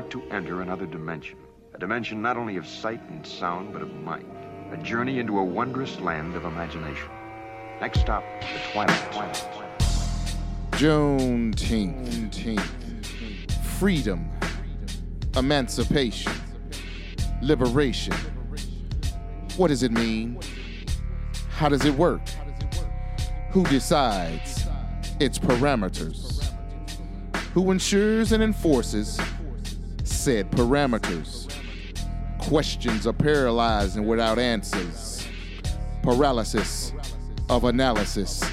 about to enter another dimension. A dimension not only of sight and sound, but of mind. A journey into a wondrous land of imagination. Next stop, the Twilight. Twilight. Juneteenth. Freedom. Emancipation. Liberation. What does it mean? How does it work? Who decides its parameters? Who ensures and enforces said parameters? Questions are paralyzing without answers. Paralysis of analysis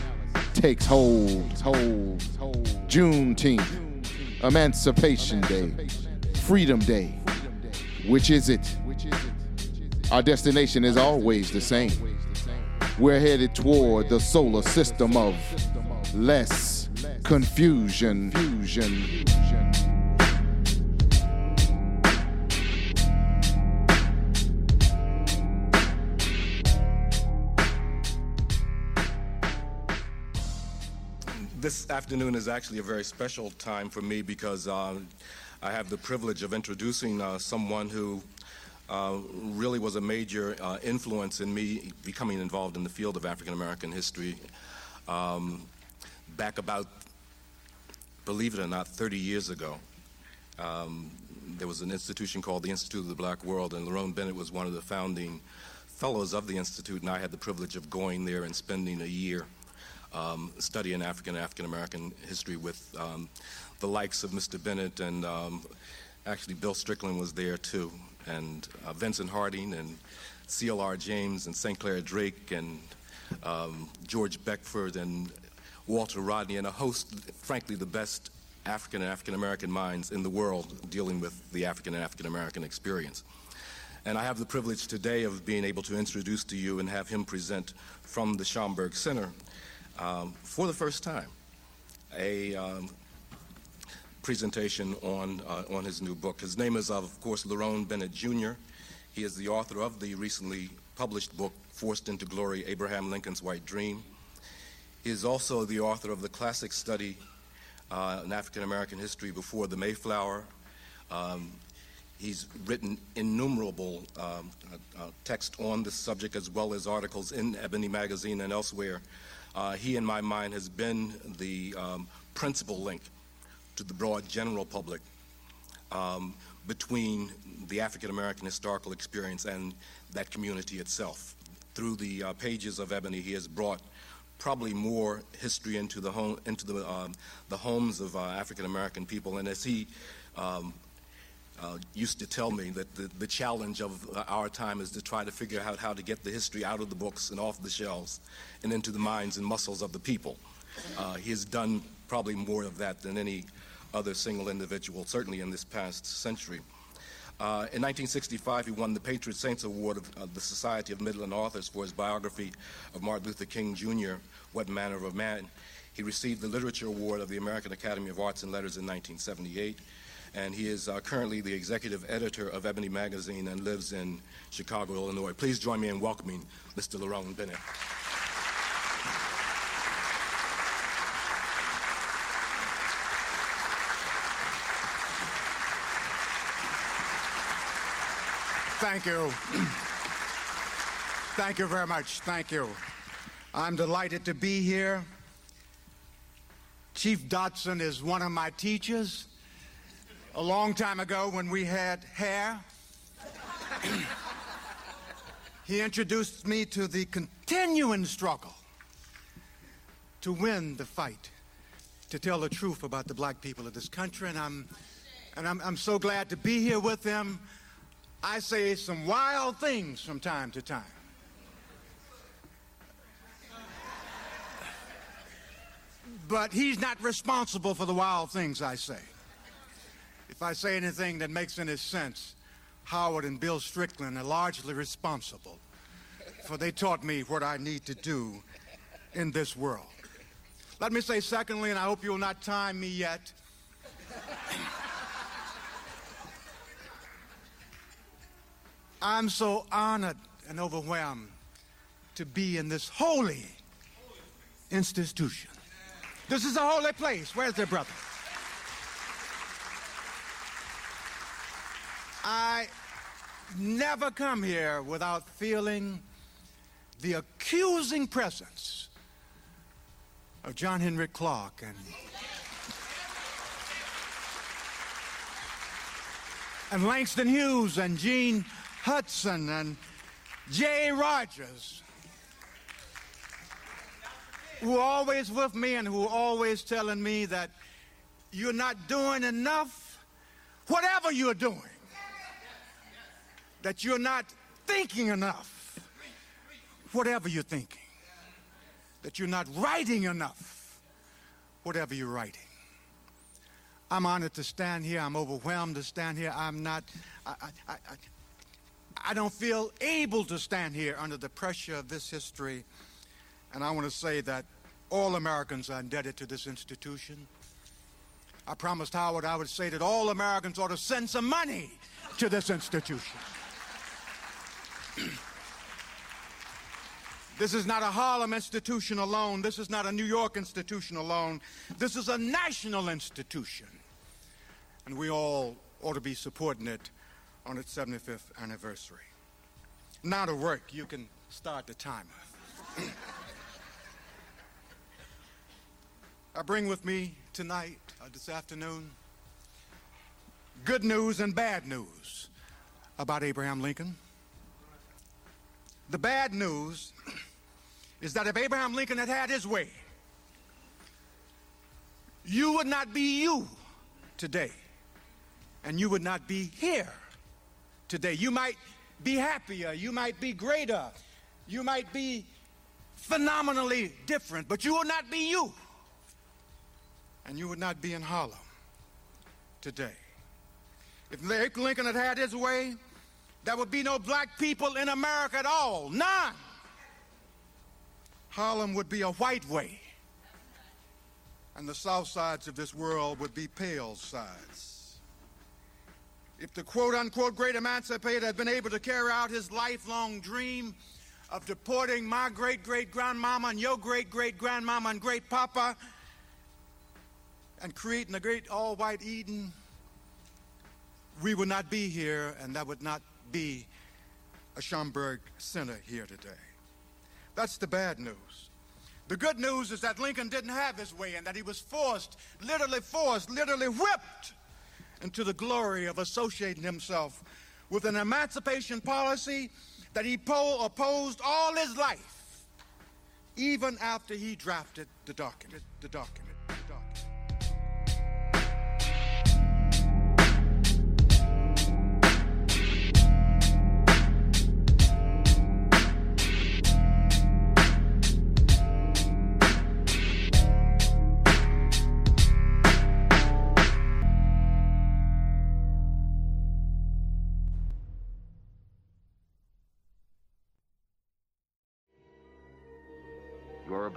takes hold, hold. Juneteenth, Emancipation Day, Freedom Day. Which is it? Our destination is always the same. We're headed toward the solar system of less confusion. Fusion. This afternoon is actually a very special time for me because uh, I have the privilege of introducing uh, someone who uh, really was a major uh, influence in me becoming involved in the field of African American history. Um, back about, believe it or not, 30 years ago, um, there was an institution called the Institute of the Black World, and Lerone Bennett was one of the founding fellows of the institute, and I had the privilege of going there and spending a year um, studying African African American history with um, the likes of Mr. Bennett and um, actually Bill Strickland was there too and uh, Vincent Harding and C.L.R. James and St. Clair Drake and um, George Beckford and Walter Rodney and a host, frankly, the best African and African American minds in the world dealing with the African and African American experience. And I have the privilege today of being able to introduce to you and have him present from the Schomburg Center um, for the first time a um, presentation on, uh, on his new book. His name is, of course, Lerone Bennett Jr. He is the author of the recently published book, Forced into Glory Abraham Lincoln's White Dream. He is also the author of the classic study uh, in African American history before the Mayflower. Um, he's written innumerable um, uh, uh, texts on this subject as well as articles in Ebony Magazine and elsewhere. Uh, he, in my mind, has been the um, principal link to the broad general public um, between the African American historical experience and that community itself. Through the uh, pages of Ebony, he has brought probably more history into the home into the um, the homes of uh, African American people. And as he um, uh, used to tell me that the, the challenge of our time is to try to figure out how to get the history out of the books and off the shelves and into the minds and muscles of the people. Uh, he has done probably more of that than any other single individual, certainly in this past century. Uh, in 1965, he won the Patron Saints Award of, of, the Society of Midland Authors for his biography of Martin Luther King Jr., What Manner of Man. He received the Literature Award of the American Academy of Arts and Letters in 1978, and he is uh, currently the executive editor of Ebony Magazine and lives in Chicago, Illinois. Please join me in welcoming Mr. Lerone Bennett. Thank you. Thank you very much. Thank you. I'm delighted to be here. Chief Dodson is one of my teachers. A long time ago, when we had hair, he introduced me to the continuing struggle to win the fight, to tell the truth about the black people of this country. And I'm, and I'm, I'm so glad to be here with them. I say some wild things from time to time. But he's not responsible for the wild things I say. If I say anything that makes any sense, Howard and Bill Strickland are largely responsible, for they taught me what I need to do in this world. Let me say, secondly, and I hope you will not time me yet. I'm so honored and overwhelmed to be in this holy institution. This is a holy place. Where's their brother? I never come here without feeling the accusing presence of John Henrik Clarke and and Langston Hughes and Jean Hutson and Jay Rogers, who are always with me and who are always telling me that you're not doing enough, whatever you're doing, that you're not thinking enough, whatever you're thinking, that you're not writing enough, whatever you're writing. I'm honored to stand here. I'm overwhelmed to stand here. I'm not, I, I, I, I don't feel able to stand here under the pressure of this history. And I want to say that all Americans are indebted to this institution. I promised Howard I would say that all Americans ought to send some money to this institution. This is not a Harlem institution alone. This is not a New York institution alone. This is a national institution. And we all ought to be supporting it on its 75th anniversary. Now to work, you can start the timer. I bring with me tonight, uh, this afternoon, good news and bad news about Abraham Lincoln. The bad news is that if Abraham Lincoln had had his way, you would not be you today, and you would not be here today. You might be happier, you might be greater, you might be phenomenally different, but you will not be you, and you would not be in Harlem today. If Lincoln had had his way, there would be no black people in America at all. None. Harlem would be a white way. And the south sides of this world would be pale sides. If the quote unquote great emancipator had been able to carry out his lifelong dream of deporting my great great grandmama and your great great grandmama and great papa and creating a great all white Eden, we would not be here and that would not be a Schomburg Center here today. That's the bad news. The good news is that Lincoln didn't have his way and that he was forced, literally forced, literally whipped into the glory of associating himself with an emancipation policy that he opposed all his life, even after he drafted the document. The document.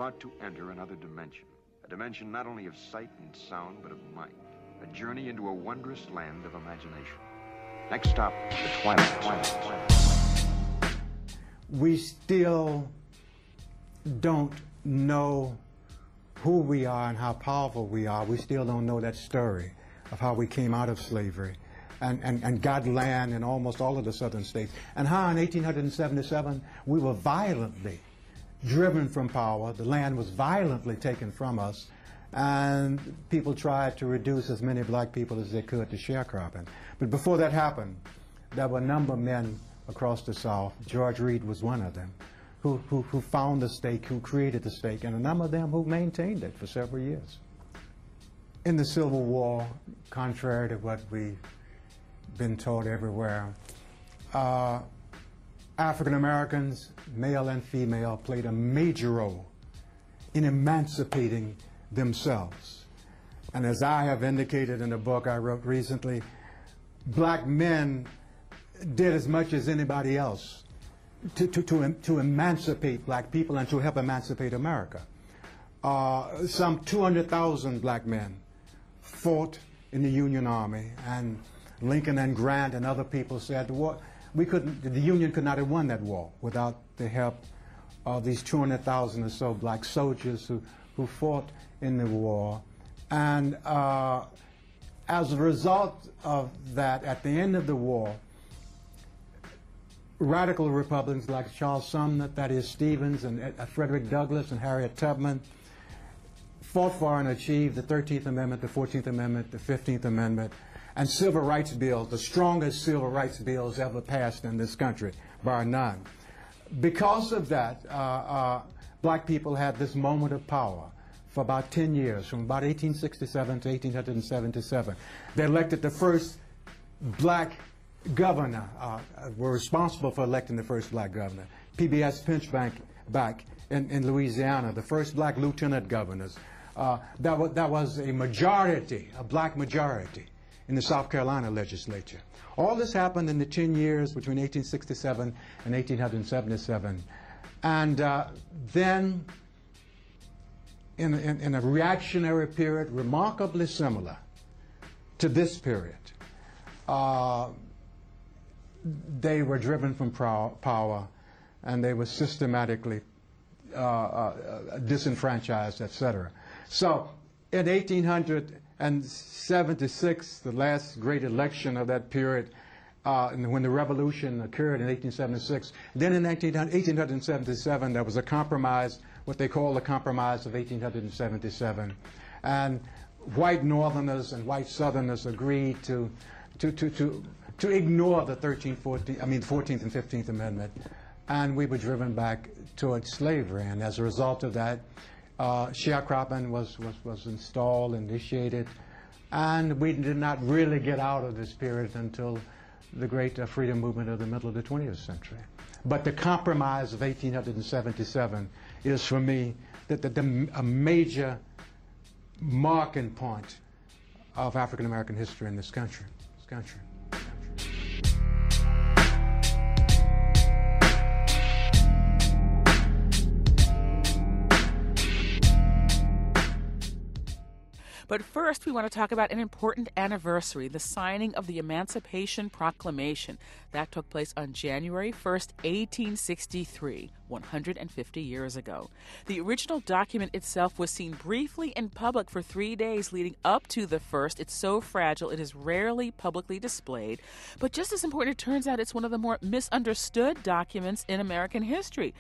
About to enter another dimension. A dimension not only of sight and sound, but of mind. A journey into a wondrous land of imagination. Next stop, the Twilight. Twilight. We still don't know who we are and how powerful we are. We still don't know that story of how we came out of slavery and, and, and got land in almost all of the southern states. And how in 1877 we were violently driven from power. The land was violently taken from us, and people tried to reduce as many black people as they could to sharecropping. But before that happened, there were a number of men across the South. George Read was one of them, who, who, who found the stake, who created the stake, and a number of them who maintained it for several years. In the Civil War, contrary to what we've been told everywhere, uh, African Americans, male and female, played a major role in emancipating themselves. And as I have indicated in a book I wrote recently, black men did as much as anybody else to, to, to, to emancipate black people and to help emancipate America. Uh, some 200,000 black men fought in the Union Army, and Lincoln and Grant and other people said, what, we couldn't, the Union could not have won that war without the help of these 200,000 or so black soldiers who, who fought in the war. And uh, as a result of that, at the end of the war, radical Republicans like Charles Sumner, Thaddeus Stevens, and uh, Frederick Douglass and Harriet Tubman fought for and achieved the 13th Amendment, the 14th Amendment, the 15th Amendment, and civil rights bills, the strongest civil rights bills ever passed in this country, bar none. Because of that, uh, uh, black people had this moment of power for about 10 years, from about 1867 to 1877. They elected the first black governor, uh, were responsible for electing the first black governor. PBS Pinchback back in, in Louisiana, the first black lieutenant governors. Uh, that, was, that was a majority, a black majority in the South Carolina legislature. All this happened in the 10 years between 1867 and 1877. And uh, then, in, in, in, a reactionary period remarkably similar to this period, uh, they were driven from power and they were systematically uh, uh disenfranchised, etc. So in 1876, the last great election of that period, uh, when the revolution occurred in 1876, then in 19, 1877 there was a compromise, what they call the Compromise of 1877. And white Northerners and white Southerners agreed to, to, to, to to ignore the 13th, 14th, I mean, 14th and 15th Amendment, and we were driven back towards slavery. And as a result of that, uh, sharecropping was, was, was installed, initiated, and we did not really get out of this period until the great uh, freedom movement of the middle of the 20th century. But the compromise of 1877 is, for me, that the, the, a major marking point of African American history in this country. This country. But first, we want to talk about an important anniversary the signing of the Emancipation Proclamation. That took place on January 1st, 1863, 150 years ago. The original document itself was seen briefly in public for three days leading up to the first. It's so fragile, it is rarely publicly displayed. But just as important, it turns out it's one of the more misunderstood documents in American history.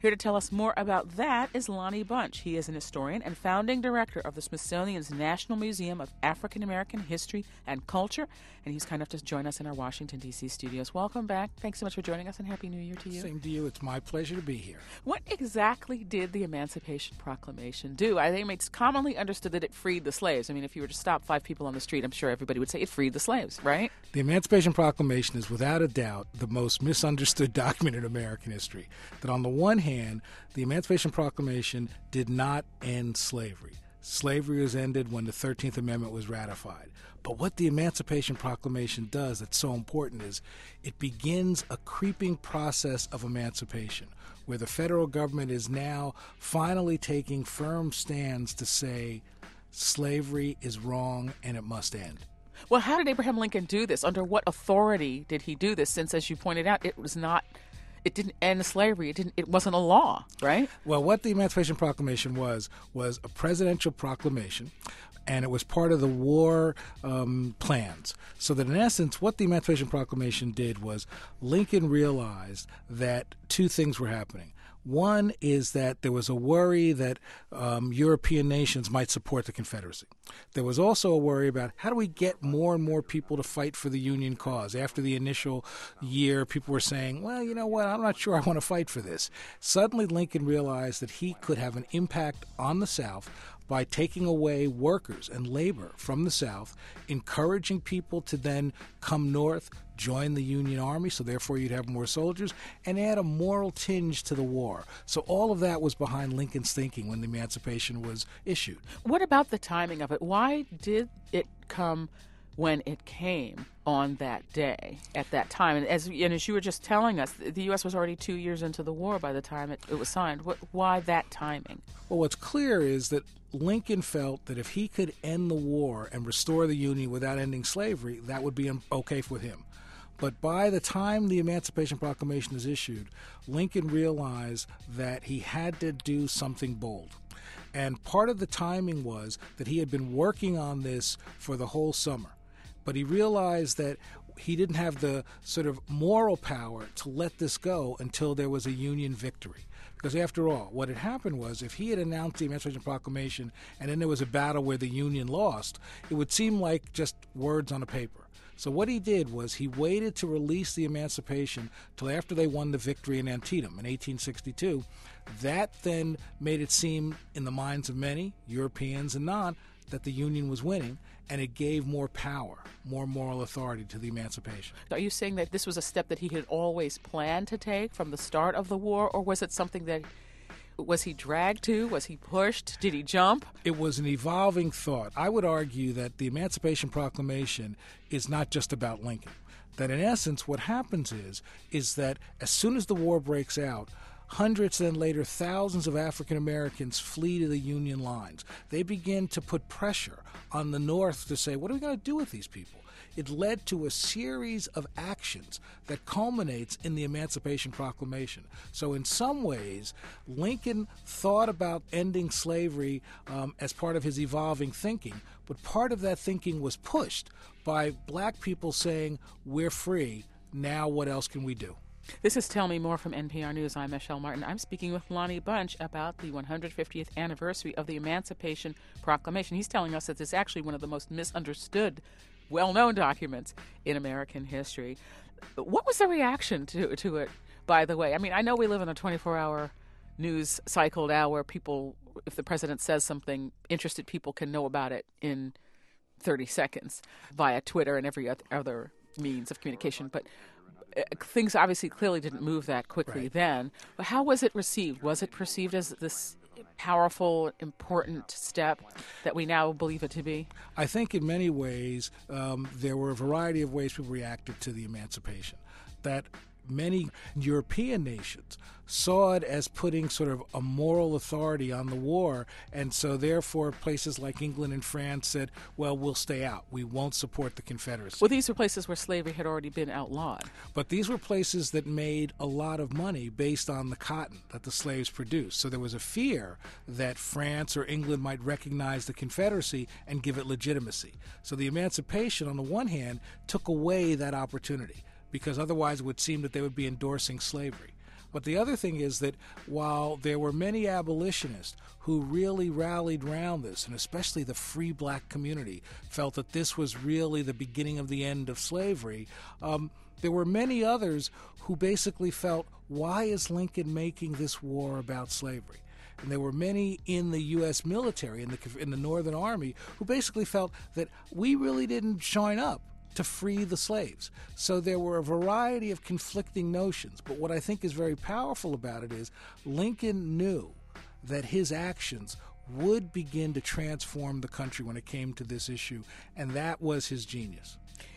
Here to tell us more about that is Lonnie Bunch. He is an historian and founding director of the Smithsonian's National Museum of African American History and Culture, and he's kind enough to join us in our Washington, D.C. studios. Welcome back. Thanks so much for joining us, and Happy New Year to you. Same to you. It's my pleasure to be here. What exactly did the Emancipation Proclamation do? I think it's commonly understood that it freed the slaves. I mean, if you were to stop five people on the street, I'm sure everybody would say it freed the slaves, right? The Emancipation Proclamation is without a doubt the most misunderstood document in American history. That on the one hand, the Emancipation Proclamation did not end slavery. Slavery was ended when the 13th Amendment was ratified. But what the Emancipation Proclamation does that's so important is it begins a creeping process of emancipation where the federal government is now finally taking firm stands to say slavery is wrong and it must end. Well, how did Abraham Lincoln do this? Under what authority did he do this? Since, as you pointed out, it was not it didn't end slavery. It didn't. It wasn't a law, right? Well, what the Emancipation Proclamation was was a presidential proclamation, and it was part of the war um, plans. So that in essence, what the Emancipation Proclamation did was Lincoln realized that two things were happening. One is that there was a worry that um, European nations might support the Confederacy. There was also a worry about how do we get more and more people to fight for the Union cause. After the initial year, people were saying, well, you know what, I'm not sure I want to fight for this. Suddenly, Lincoln realized that he could have an impact on the South by taking away workers and labor from the South, encouraging people to then come north, join the Union Army, so therefore you'd have more soldiers, and add a moral tinge to the war. So all of that was behind Lincoln's thinking when the Emancipation was issued. What about the timing of it? Why did it come when it came on that day at that time? And as, and as you were just telling us, the U.S. was already two years into the war by the time it, it was signed. What, why that timing? Well, what's clear is that Lincoln felt that if he could end the war and restore the Union without ending slavery, that would be um, okay with him. But by the time the Emancipation Proclamation is issued, Lincoln realized that he had to do something bold. And part of the timing was that he had been working on this for the whole summer. but he realized that he didn't have the sort of moral power to let this go until there was a Union victory. Because after all, what had happened was if he had announced the Emancipation Proclamation and then there was a battle where the Union lost, it would seem like just words on a paper. So what he did was he waited to release the Emancipation till after they won the victory in Antietam in 1862. That then made it seem, in the minds of many, Europeans and non, that the Union was winning, and it gave more power, more moral authority to the emancipation. Are you saying that this was a step that he had always planned to take from the start of the war, or was it something that was he dragged to? Was he pushed? Did he jump? It was an evolving thought. I would argue that the Emancipation Proclamation is not just about Lincoln. That in essence, what happens is is that as soon as the war breaks out, Hundreds, then later thousands of African Americans flee to the Union lines. They begin to put pressure on the North to say, what are we going to do with these people? It led to a series of actions that culminates in the Emancipation Proclamation. So, in some ways, Lincoln thought about ending slavery um, as part of his evolving thinking, but part of that thinking was pushed by black people saying, We're free. Now, what else can we do? This is Tell Me More from NPR News. I'm Michelle Martin. I'm speaking with Lonnie Bunch about the 150th anniversary of the Emancipation Proclamation. He's telling us that it's actually one of the most misunderstood, well known documents in American history. What was the reaction to, to it, by the way? I mean, I know we live in a 24 hour news cycle now where people, if the president says something, interested people can know about it in 30 seconds via Twitter and every other means of communication. But things obviously clearly didn't move that quickly right. then. But how was it received? Was it perceived as this powerful, important step that we now believe it to be? I think in many ways um, there were a variety of ways people reacted to the emancipation. That many European nations saw it as putting sort of a moral authority on the war. And so, therefore, places like England and France said, well, we'll stay out. We won't support the Confederacy. Well, these were places where slavery had already been outlawed. But these were places that made a lot of money based on the cotton that the slaves produced. So there was a fear that France or England might recognize the Confederacy and give it legitimacy. So the emancipation, on the one hand, took away that opportunity because otherwise it would seem that they would be endorsing slavery. But the other thing is that while there were many abolitionists who really rallied around this, and especially the free black community felt that this was really the beginning of the end of slavery, um, there were many others who basically felt, why is Lincoln making this war about slavery? And there were many in the U.S. military, in the, in the Northern Army, who basically felt that we really didn't join up to free the slaves. So there were a variety of conflicting notions. But what I think is very powerful about it is Lincoln knew that his actions would begin to transform the country when it came to this issue, and that was his genius.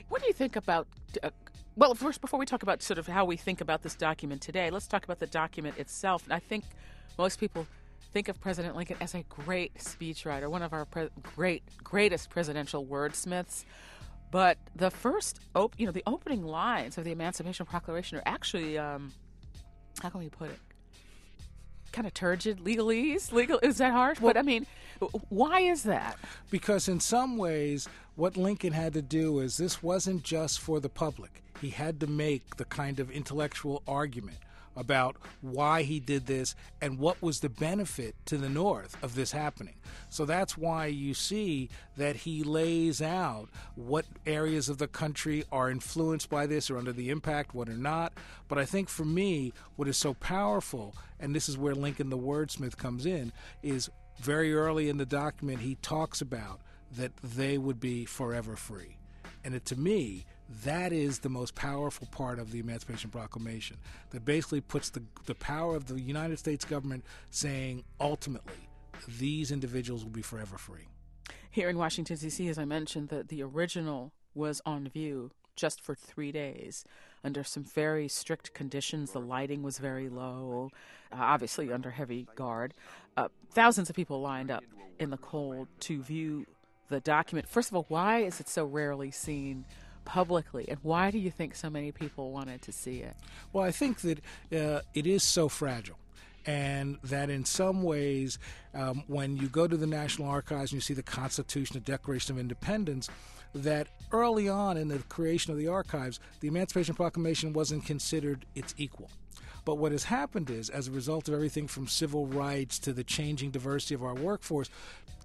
What do you think about? Uh, well, first, before we talk about sort of how we think about this document today, let's talk about the document itself. I think most people think of President Lincoln as a great speechwriter, one of our pre- great, greatest presidential wordsmiths. But the first, op- you know, the opening lines of the Emancipation Proclamation are actually, um, how can we put it? Kind of turgid legalese. Legal is that harsh? Well, but I mean, why is that? Because in some ways, what Lincoln had to do is this wasn't just for the public. He had to make the kind of intellectual argument about why he did this and what was the benefit to the North of this happening. So that's why you see that he lays out what areas of the country are influenced by this or under the impact, what are not. But I think for me, what is so powerful, and this is where Lincoln the wordsmith comes in, is very early in the document he talks about that they would be forever free. And it, to me, that is the most powerful part of the Emancipation Proclamation that basically puts the, the power of the United States government saying ultimately these individuals will be forever free. Here in Washington, D.C., as I mentioned, the, the original was on view just for three days under some very strict conditions. The lighting was very low, uh, obviously under heavy guard. Uh, thousands of people lined up in the cold to view the document. First of all, why is it so rarely seen publicly, and why do you think so many people wanted to see it? Well, I think that uh, it is so fragile and that in some ways, um, when you go to the National Archives and you see the Constitution, the Declaration of Independence, that early on in the creation of the archives, the Emancipation Proclamation wasn't considered its equal. But what has happened is, as a result of everything from civil rights to the changing diversity of our workforce,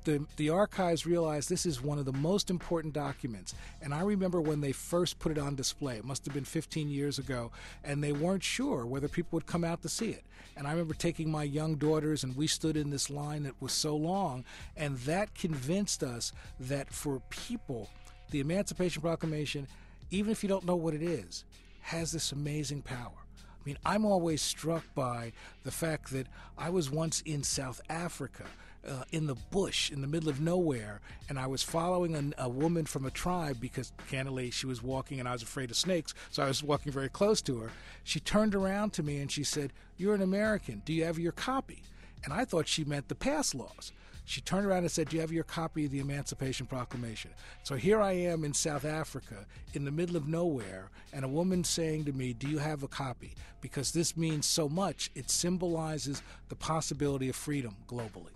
the, the archives realized this is one of the most important documents. And I remember when they first put it on display, it must have been 15 years ago, and they weren't sure whether people would come out to see it. And I remember taking my young daughters, and we stood in this line that was so long, and that convinced us that for people, the Emancipation Proclamation, even if you don't know what it is, has this amazing power. I mean, I'm always struck by the fact that I was once in South Africa uh, in the bush in the middle of nowhere, and I was following a, a, woman from a tribe because, candidly, she was walking and I was afraid of snakes, so I was walking very close to her. She turned around to me and she said, You're an American. Do you have your copy? And I thought she meant the pass laws. She turned around and said, Do you have your copy of the Emancipation Proclamation? So here I am in South Africa, in the middle of nowhere, and a woman saying to me, Do you have a copy? Because this means so much. It symbolizes the possibility of freedom globally.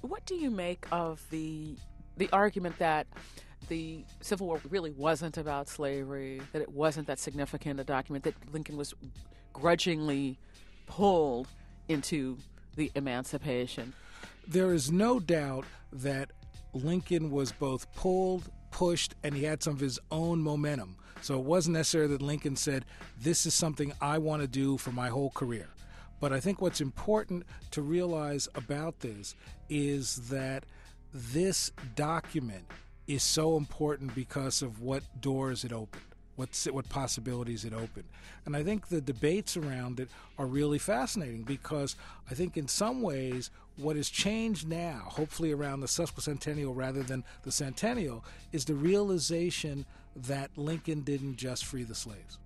What do you make of the the argument that the Civil War really wasn't about slavery, that it wasn't that significant a document, that Lincoln was grudgingly pulled into the emancipation? There is no doubt that Lincoln was both pulled, pushed, and he had some of his own momentum. So it wasn't necessarily that Lincoln said, This is something I want to do for my whole career. But I think what's important to realize about this is that this document is so important because of what doors it opened, what what possibilities it opened. And I think the debates around it are really fascinating because I think in some ways what has changed now, hopefully around the sesquicentennial rather than the centennial, is the realization that Lincoln didn't just free the slaves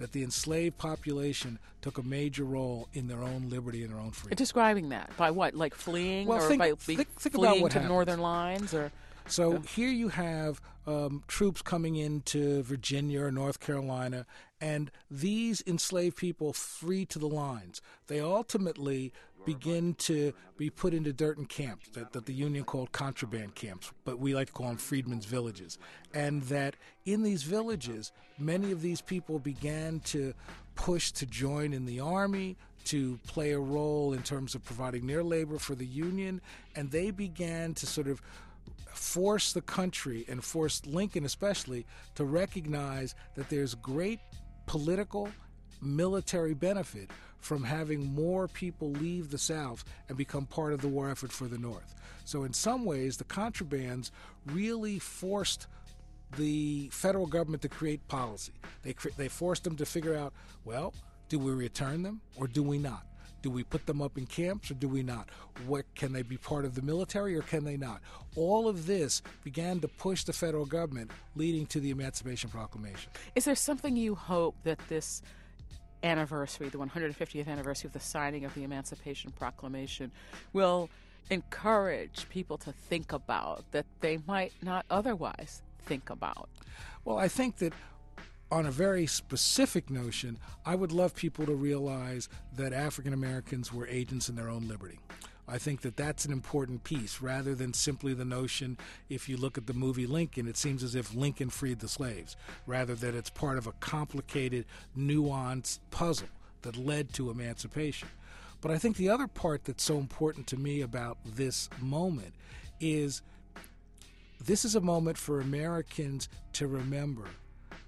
that the enslaved population took a major role in their own liberty and their own freedom. Describing that by what, like fleeing, well, or think, by think, think fleeing to the northern lines, or so yeah. here you have um, troops coming into Virginia or North Carolina, and these enslaved people flee to the lines. They ultimately begin to be put into Durton camps that, that the Union called contraband camps, but we like to call them freedmen's villages. And that in these villages, many of these people began to push to join in the army, to play a role in terms of providing their labor for the Union, and they began to sort of force the country and force Lincoln especially to recognize that there's great political military benefit from having more people leave the South and become part of the war effort for the North. So, in some ways, the contrabands really forced the federal government to create policy. They, they forced them to figure out well, do we return them or do we not? Do we put them up in camps or do we not? What can they be part of the military or can they not? All of this began to push the federal government, leading to the Emancipation Proclamation. Is there something you hope that this anniversary, the 150th anniversary of the signing of the Emancipation Proclamation, will encourage people to think about that they might not otherwise think about? Well, I think that on a very specific notion, I would love people to realize that African Americans were agents in their own liberty. I think that that's an important piece rather than simply the notion if you look at the movie Lincoln, it seems as if Lincoln freed the slaves, rather that it's part of a complicated, nuanced puzzle that led to emancipation. But I think the other part that's so important to me about this moment is this is a moment for Americans to remember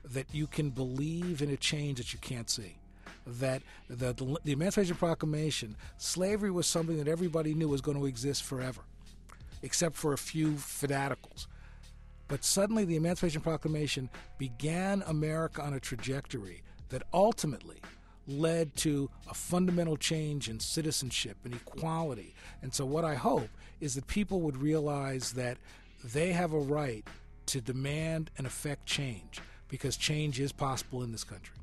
that you can believe in a change that you can't see. That the, the, the Emancipation Proclamation, slavery was something that everybody knew was going to exist forever, except for a few fanaticals. But suddenly, the Emancipation Proclamation began America on a trajectory that ultimately led to a fundamental change in citizenship and equality. And so, what I hope is that people would realize that they have a right to demand and affect change because change is possible in this country.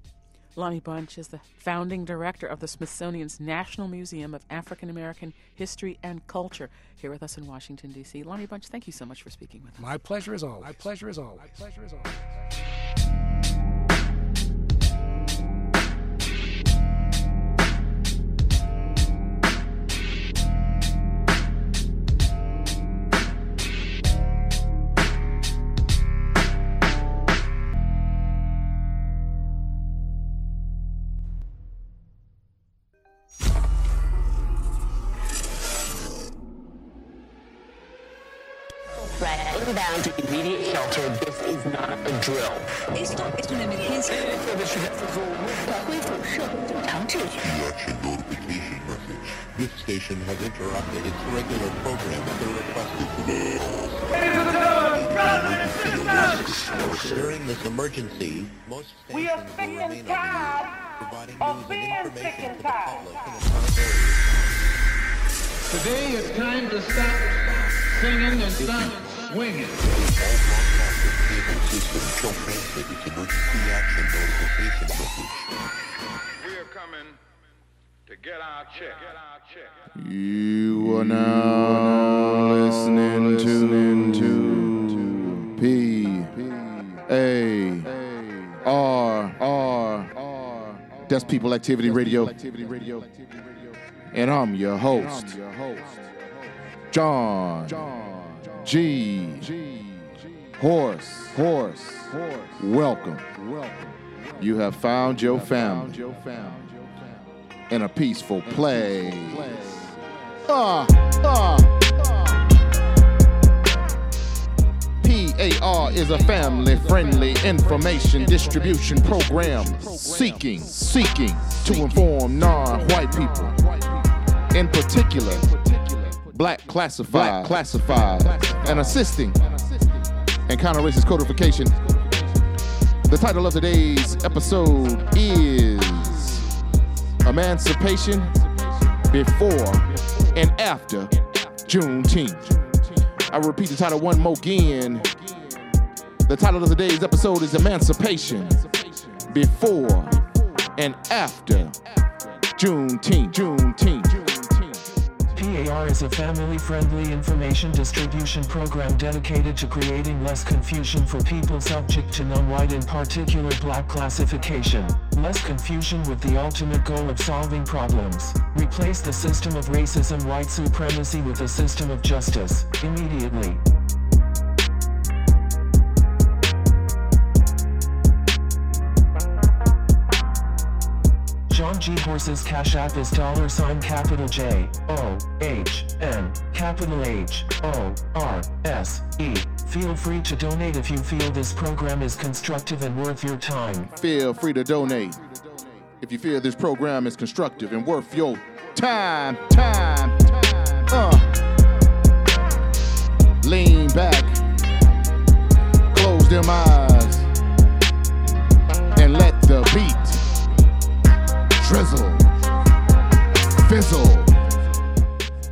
Lonnie Bunch is the founding director of the Smithsonian's National Museum of African American History and Culture here with us in Washington, D.C. Lonnie Bunch, thank you so much for speaking with us. My pleasure is always. My pleasure is always. My pleasure is always. Interrupted its regular program at the request of During this emergency, most stations We are will sick remain and on tired providing of news being and sick information and to the tired. public in a time of Today it's time to stop singing and stop swinging. system shall transmit its emergency action notification message. We are coming to get our check. Get our check. You are now listening to P A R R. That's People Activity Radio. And I'm your host, John G. Horse. Horse. Welcome. You have found your family in a peaceful place. Ah, ah. PAR is a family friendly information distribution program seeking, seeking to inform non white people, in particular, black classified, classified, and assisting and counter racist codification. The title of today's episode is Emancipation Before and After Juneteenth. I repeat the title one more again. The title of today's episode is Emancipation Before and After Juneteenth. Juneteenth. PAR is a family-friendly information distribution program dedicated to creating less confusion for people subject to non-white and particular black classification. Less confusion with the ultimate goal of solving problems. Replace the system of racism white supremacy with a system of justice, immediately. John G. Horse's Cash App is dollar sign capital J O H N capital H O R S E. Feel free to donate if you feel this program is constructive and worth your time. Feel free to donate if you feel this program is constructive and worth your time. Time. time. Uh. Lean back, close them eyes, and let the beat drizzle, fizzle,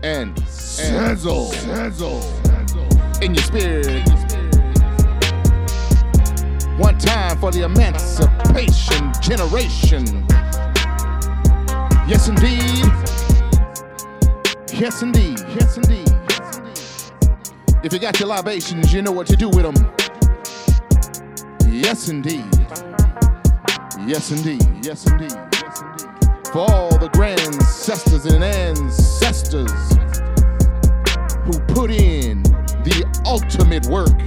and sizzle, sizzle in your spirit. One time for the emancipation generation. Yes, indeed. Yes, indeed. Yes, indeed. If you got your libations, you know what to do with them. Yes, indeed. Yes, indeed. Yes, indeed. For all the grandcestors and ancestors who put in the ultimate work.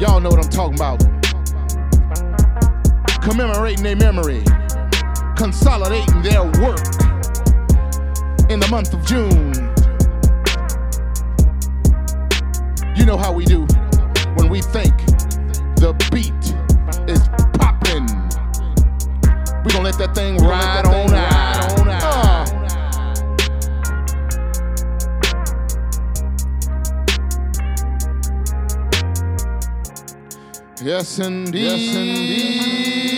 Y'all know what I'm talking about. Commemorating their memory, consolidating their work in the month of June. You know how we do when we think the beat is popping. We gonna let that thing ride on Yes, indeed. Yes, indeed.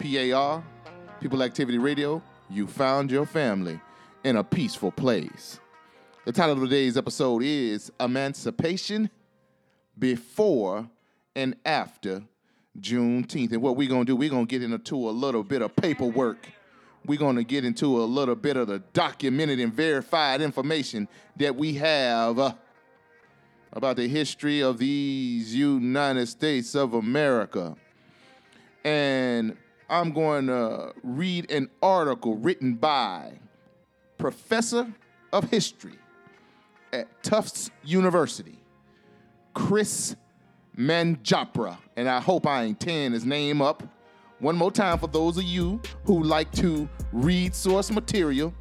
PAR, People Activity Radio. You found your family in a peaceful place. The title of today's episode is Emancipation Before and After Juneteenth. And what we're going to do, we're going to get into a little bit of paperwork. We're going to get into a little bit of the documented and verified information that we have uh, about the history of these United States of America. And I'm going to read an article written by Professor of History at Tufts University, Kris Manjapra. And I hope I ain't tearing his name up. One more time for those of you who like to read source material.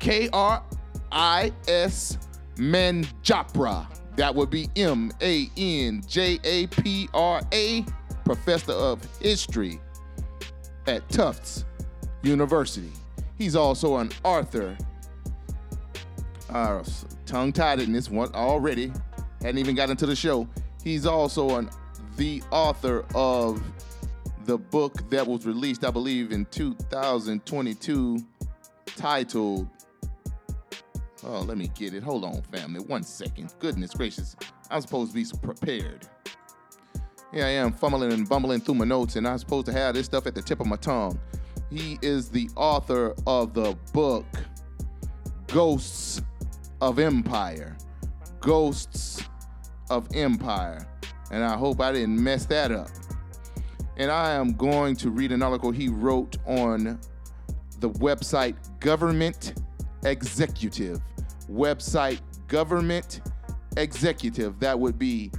K R I S Manjapra. That would be M A N J A P R A, professor of history at Tufts University. He's also an author. Uh, tongue tied in this one already. Hadn't even got into the show. He's also an the author of the book that was released, I believe, in 2022, titled. Oh, let me get it. Hold on, family. One second. Goodness gracious. I'm supposed to be prepared. Here I am fumbling and bumbling through my notes, and I'm supposed to have this stuff at the tip of my tongue. He is the author of the book Ghosts of Empire. Ghosts of Empire. And I hope I didn't mess that up. And I am going to read an article he wrote on the website Government Executive. Website Government Executive. That would be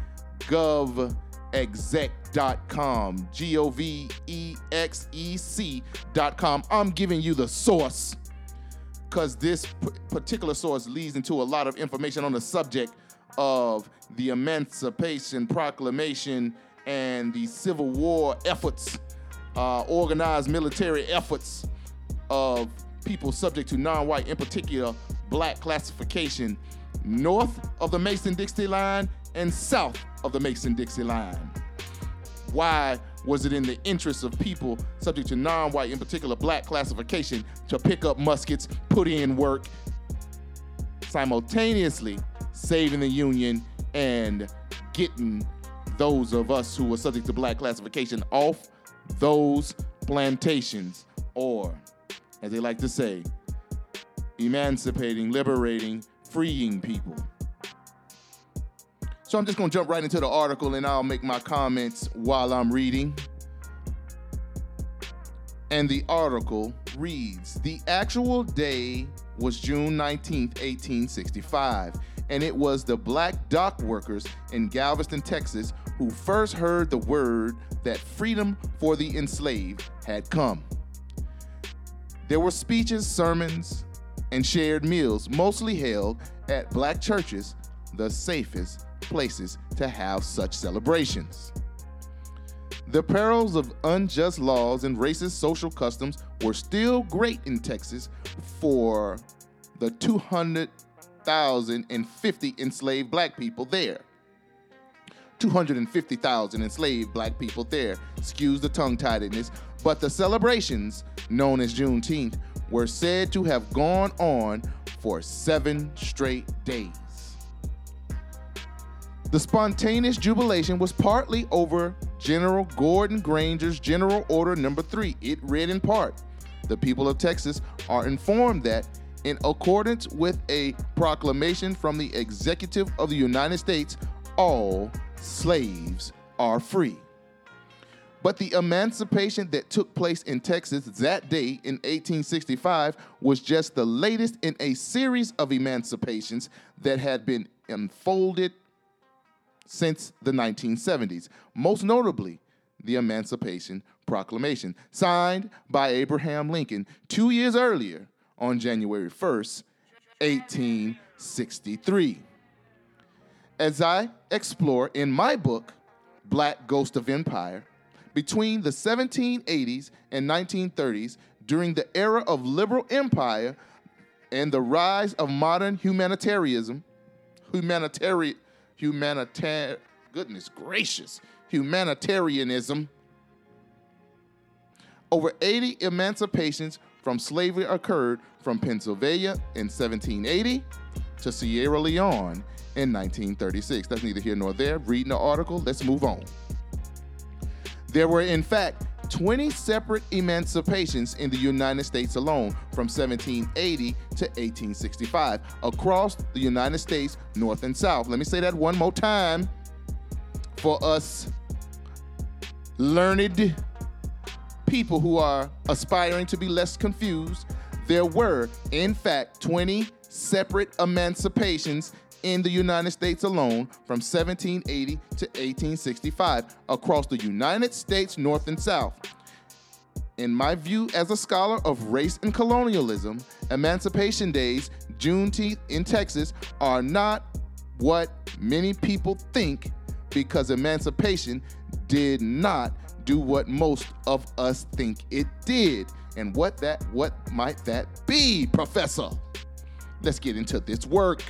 govexec.com. G O V E X E C.com. I'm giving you the source because this p- particular source leads into a lot of information on the subject of the Emancipation Proclamation and the Civil War efforts, uh, organized military efforts of people subject to non white, in particular, black classification, north of the Mason Dixie line and south of the Mason Dixie line. Why was it in the interest of people subject to non white, in particular, black classification, to pick up muskets, put in work, simultaneously saving the Union and getting those of us who were subject to black classification off those plantations, or as they like to say, emancipating, liberating, freeing people. So I'm just gonna jump right into the article and I'll make my comments while I'm reading. And the article reads The actual day was June 19th, 1865, and it was the black dock workers in Galveston, Texas, who first heard the word that freedom for the enslaved had come. There were speeches, sermons, and shared meals, mostly held at black churches, the safest places to have such celebrations. The perils of unjust laws and racist social customs were still great in Texas for the 200,050 enslaved black people there. 250,000 enslaved black people there. Excuse the tongue tiedness, but the celebrations, known as Juneteenth, were said to have gone on for seven straight days. The spontaneous jubilation was partly over General Gordon Granger's General Order Number 3. It read in part The people of Texas are informed that, in accordance with a proclamation from the Executive of the United States, all slaves are free. But the emancipation that took place in Texas that day in 1865 was just the latest in a series of emancipations that had been unfolded since the 1970s, most notably the Emancipation Proclamation, signed by Abraham Lincoln two years earlier on January 1st, 1863. As I explore in my book, Black Ghost of Empire, between the 1780s and 1930s, during the era of liberal empire and the rise of modern humanitarianism, humanitarian, humanitarian, goodness gracious, humanitarianism, over 80 emancipations from slavery occurred from Pennsylvania in 1780 to Sierra Leone in 1936. That's neither here nor there. Reading the article, let's move on. There were, in fact, 20 separate emancipations in the United States alone from 1780 to 1865 across the United States, North and South. Let me say that one more time for us learned people who are aspiring to be less confused. There were, in fact, 20 separate emancipations in the United States alone from 1780 to 1865 across the United States, North and South. In my view, as a scholar of race and colonialism, Emancipation Days, Juneteenth in Texas, are not what many people think because emancipation did not do what most of us think it did. And what that what might that be, professor? Let's get into this work.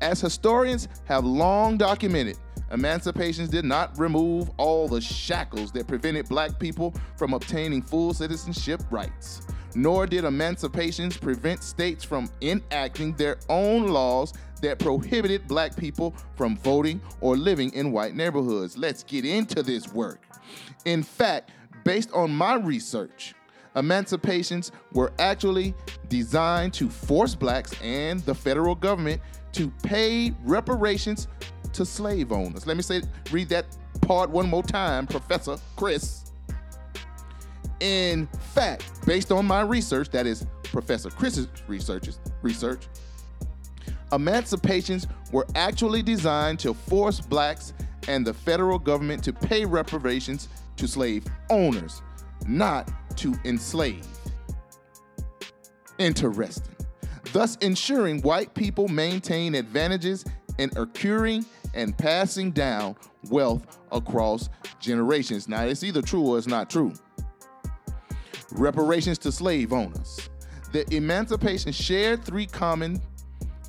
As historians have long documented, emancipations did not remove all the shackles that prevented black people from obtaining full citizenship rights. Nor did emancipations prevent states from enacting their own laws that prohibited black people from voting or living in white neighborhoods. Let's get into this work. In fact, based on my research, emancipations were actually designed to force blacks and the federal government to pay reparations to slave owners. Let me say, read that part one more time, Professor Kris. In fact, based on my research, that is Professor Kris's research, research, emancipations were actually designed to force blacks and the federal government to pay reparations to slave owners, not to enslave. Interesting. Thus, ensuring white people maintain advantages in accruing and passing down wealth across generations. Now, it's either true or it's not true. Reparations to slave owners. The emancipation shared three common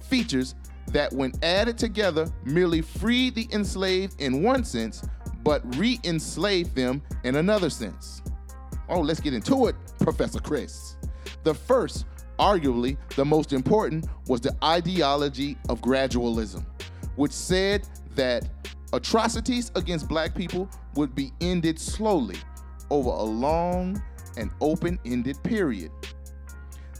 features that, when added together, merely freed the enslaved in one sense, but re enslaved them in another sense. Oh, let's get into it, Professor Kris. The first, arguably the most important, was the ideology of gradualism, which said that atrocities against black people would be ended slowly over a long and open ended period.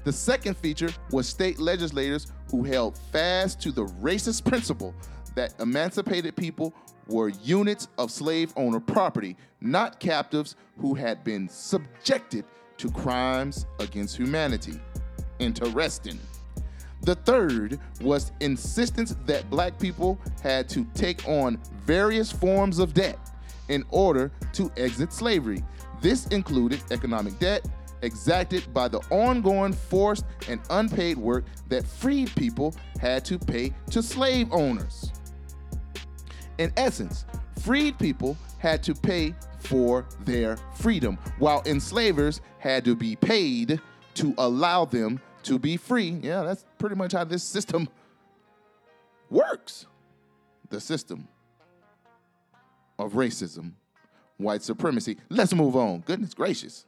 The second feature was state legislators who held fast to the racist principle that emancipated people were units of slave owner property, not captives who had been subjected to crimes against humanity. Interesting. The third was insistence that black people had to take on various forms of debt in order to exit slavery. This included economic debt exacted by the ongoing forced and unpaid work that freed people had to pay to slave owners. In essence, freed people had to pay for their freedom, while enslavers had to be paid to allow them to be free. Yeah, that's pretty much how this system works. The system of racism, white supremacy. Let's move on. Goodness gracious.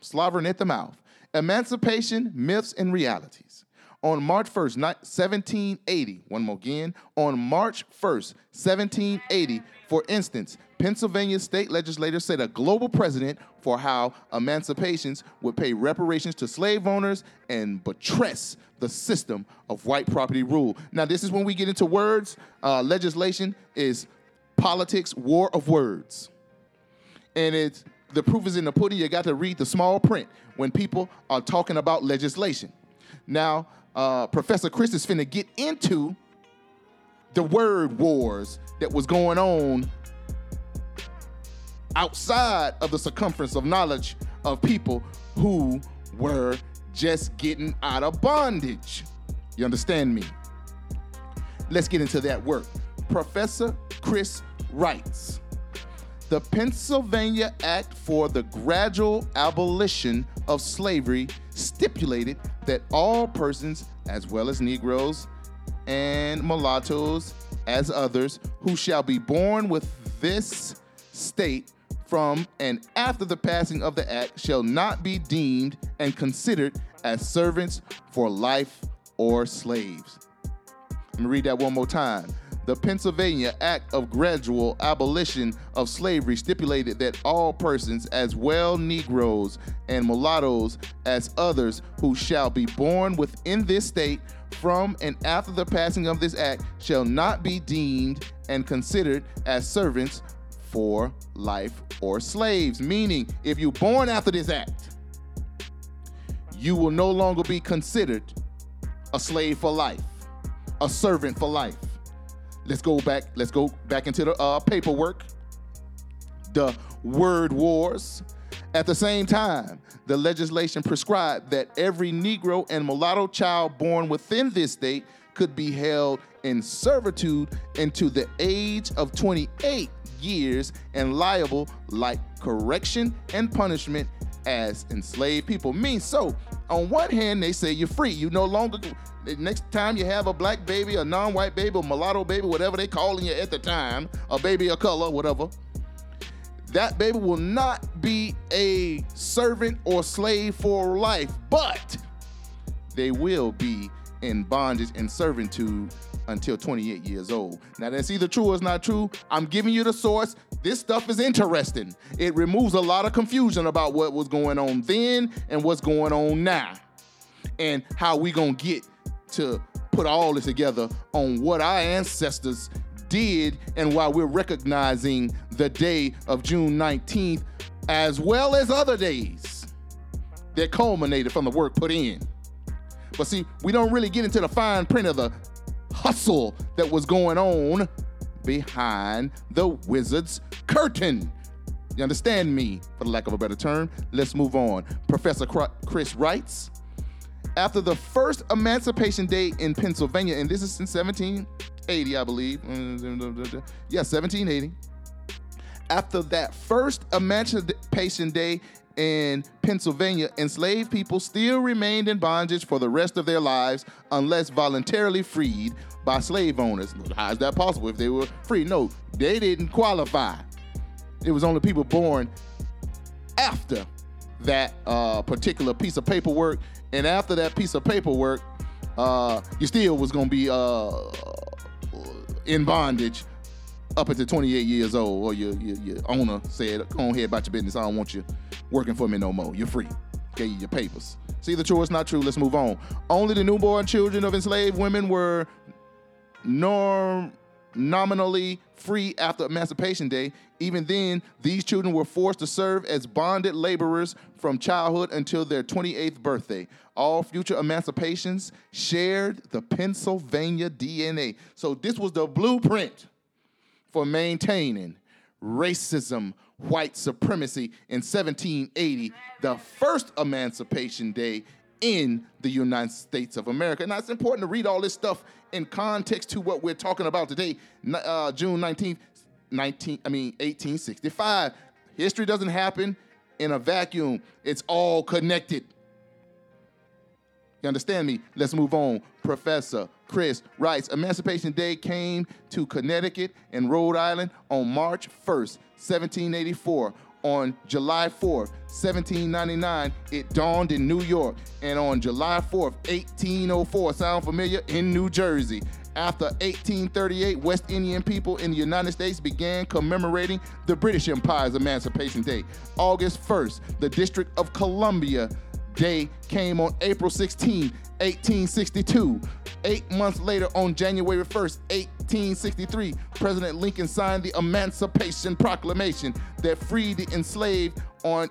Slobbering at the mouth. Emancipation, myths, and realities. On March 1st, 1780, one more again, on March 1st, 1780, for instance, Pennsylvania state legislators set a global precedent for how emancipations would pay reparations to slave owners and buttress the system of white property rule. Now, this is when we get into words. Uh, legislation is politics, war of words. And it's the proof is in the pudding. You got to read the small print when people are talking about legislation. Now, uh, Professor Kris is finna get into the word wars that was going on outside of the circumference of knowledge of people who were just getting out of bondage. You understand me? Let's get into that work. Professor Kris writes The Pennsylvania Act for the Gradual Abolition of Slavery stipulated that all persons, as well as Negroes and mulattoes, as others, who shall be born with this state from and after the passing of the act shall not be deemed and considered as servants for life or slaves. Let me read that one more time. The Pennsylvania Act of Gradual Abolition of Slavery stipulated that all persons, as well Negroes and mulattoes as others who shall be born within this state from and after the passing of this act, shall not be deemed and considered as servants for life or slaves. Meaning, if you're born after this act, you will no longer be considered a slave for life, a servant for life. Let's go back. Let's go back into the uh, paperwork. The word wars. At the same time, the legislation prescribed that every Negro and mulatto child born within this state could be held in servitude until the age of 28 years and liable like correction and punishment as enslaved people. mean. so, on one hand, they say you're free. You no longer next time you have a black baby, a non-white baby, a mulatto baby, whatever they calling you at the time, a baby of color, whatever. That baby will not be a servant or slave for life, but they will be in bondage and servitude until 28 years old. Now, that's either true or it's not true. I'm giving you the source. This stuff is interesting. It removes a lot of confusion about what was going on then and what's going on now, and how we gonna get to put all this together on what our ancestors did and why we're recognizing the day of June 19th as well as other days that culminated from the work put in. But see, we don't really get into the fine print of the hustle that was going on behind the wizard's curtain. You understand me, for the lack of a better term? Let's move on. Professor Kris writes After the first Emancipation Day in Pennsylvania, and this is in 1780, I believe. Mm, yeah, 1780. After that first Emancipation Day in Pennsylvania, enslaved people still remained in bondage for the rest of their lives unless voluntarily freed by slave owners. How is that possible if they were free? No, they didn't qualify. It was only people born after that uh, particular piece of paperwork, and after that piece of paperwork, uh, you still was gonna be uh, in bondage up until 28 years old, or your, your, your owner said, "Go on ahead about your business. I don't want you working for me no more. You're free. Gave you your papers." See the true it's not true. Let's move on. Only the newborn children of enslaved women were norm nominally free after Emancipation Day. Even then, these children were forced to serve as bonded laborers from childhood until their 28th birthday. All future emancipations shared the Pennsylvania DNA. So, this was the blueprint for maintaining racism, white supremacy in 1780, the first Emancipation Day in the United States of America. Now, it's important to read all this stuff in context to what we're talking about today, uh, June 19th, 19, I mean, 1865. History doesn't happen in a vacuum. It's all connected. You understand me? Let's move on. Professor Kris writes Emancipation Day came to Connecticut and Rhode Island on March 1st, 1784. On July 4th, 1799, it dawned in New York. And on July 4th, 1804, sound familiar, in New Jersey. After 1838, West Indian people in the United States began commemorating the British Empire's Emancipation Day. August 1st, the District of Columbia Day came on April 16, 1862. Eight months later, on January 1st, 1863, President Lincoln signed the Emancipation Proclamation that freed the enslaved on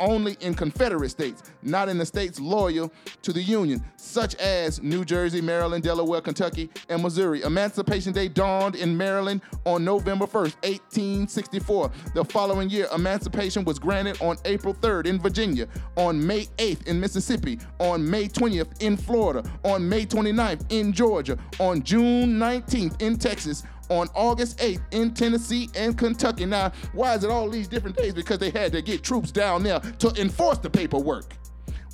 only in Confederate states, not in the states loyal to the Union, such as New Jersey, Maryland, Delaware, Kentucky, and Missouri. Emancipation Day dawned in Maryland on November 1st, 1864. The following year, emancipation was granted on April 3rd in Virginia, on May 8th in Mississippi, on May 20th in Florida, on May 29th in Georgia, on June 19th in Texas, on August 8th in Tennessee and Kentucky. Now, why is it all these different days? Because they had to get troops down there to enforce the paperwork.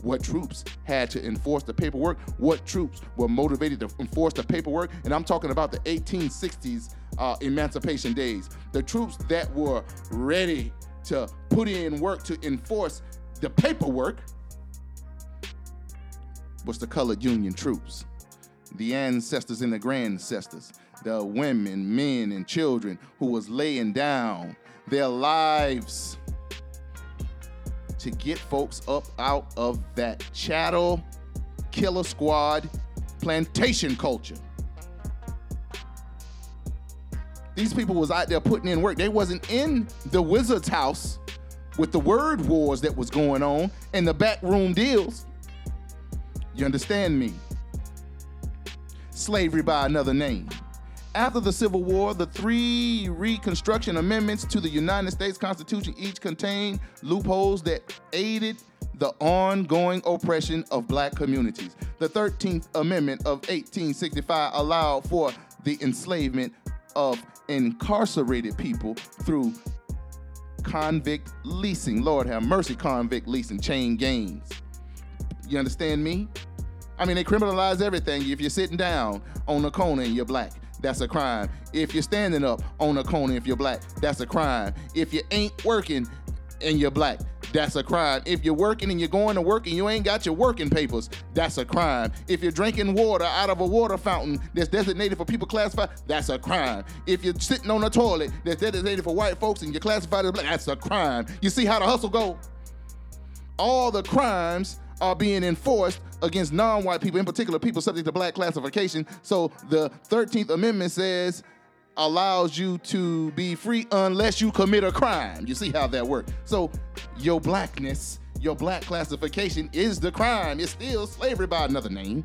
What troops had to enforce the paperwork? What troops were motivated to enforce the paperwork? And I'm talking about the 1860s uh, emancipation days. The troops that were ready to put in work to enforce the paperwork was the colored Union troops. the ancestors and the grandcestors, the women, men, and children who was laying down their lives to get folks up out of that chattel killer squad plantation culture. These people was out there putting in work. They wasn't in the wizard's house with the word wars that was going on and the backroom deals. You understand me? Slavery by another name. After the Civil War, the three Reconstruction Amendments to the United States Constitution each contained loopholes that aided the ongoing oppression of black communities. The 13th Amendment of 1865 allowed for the enslavement of incarcerated people through convict leasing. Lord have mercy, convict leasing, chain gangs. You understand me? I mean, they criminalize everything. If you're sitting down on a corner and you're black, that's a crime. If you're standing up on a corner if you're black, that's a crime. If you ain't working and you're black, that's a crime. If you're working and you're going to work and you ain't got your working papers, that's a crime. If you're drinking water out of a water fountain that's designated for people classified, that's a crime. If you're sitting on a toilet that's designated for white folks and you're classified as black, that's a crime. You see how the hustle go? All the crimes are being enforced against non-white people, in particular people subject to black classification. So the 13th Amendment says allows you to be free unless you commit a crime. You see how that works. So your blackness, your black classification is the crime. It's still slavery by another name.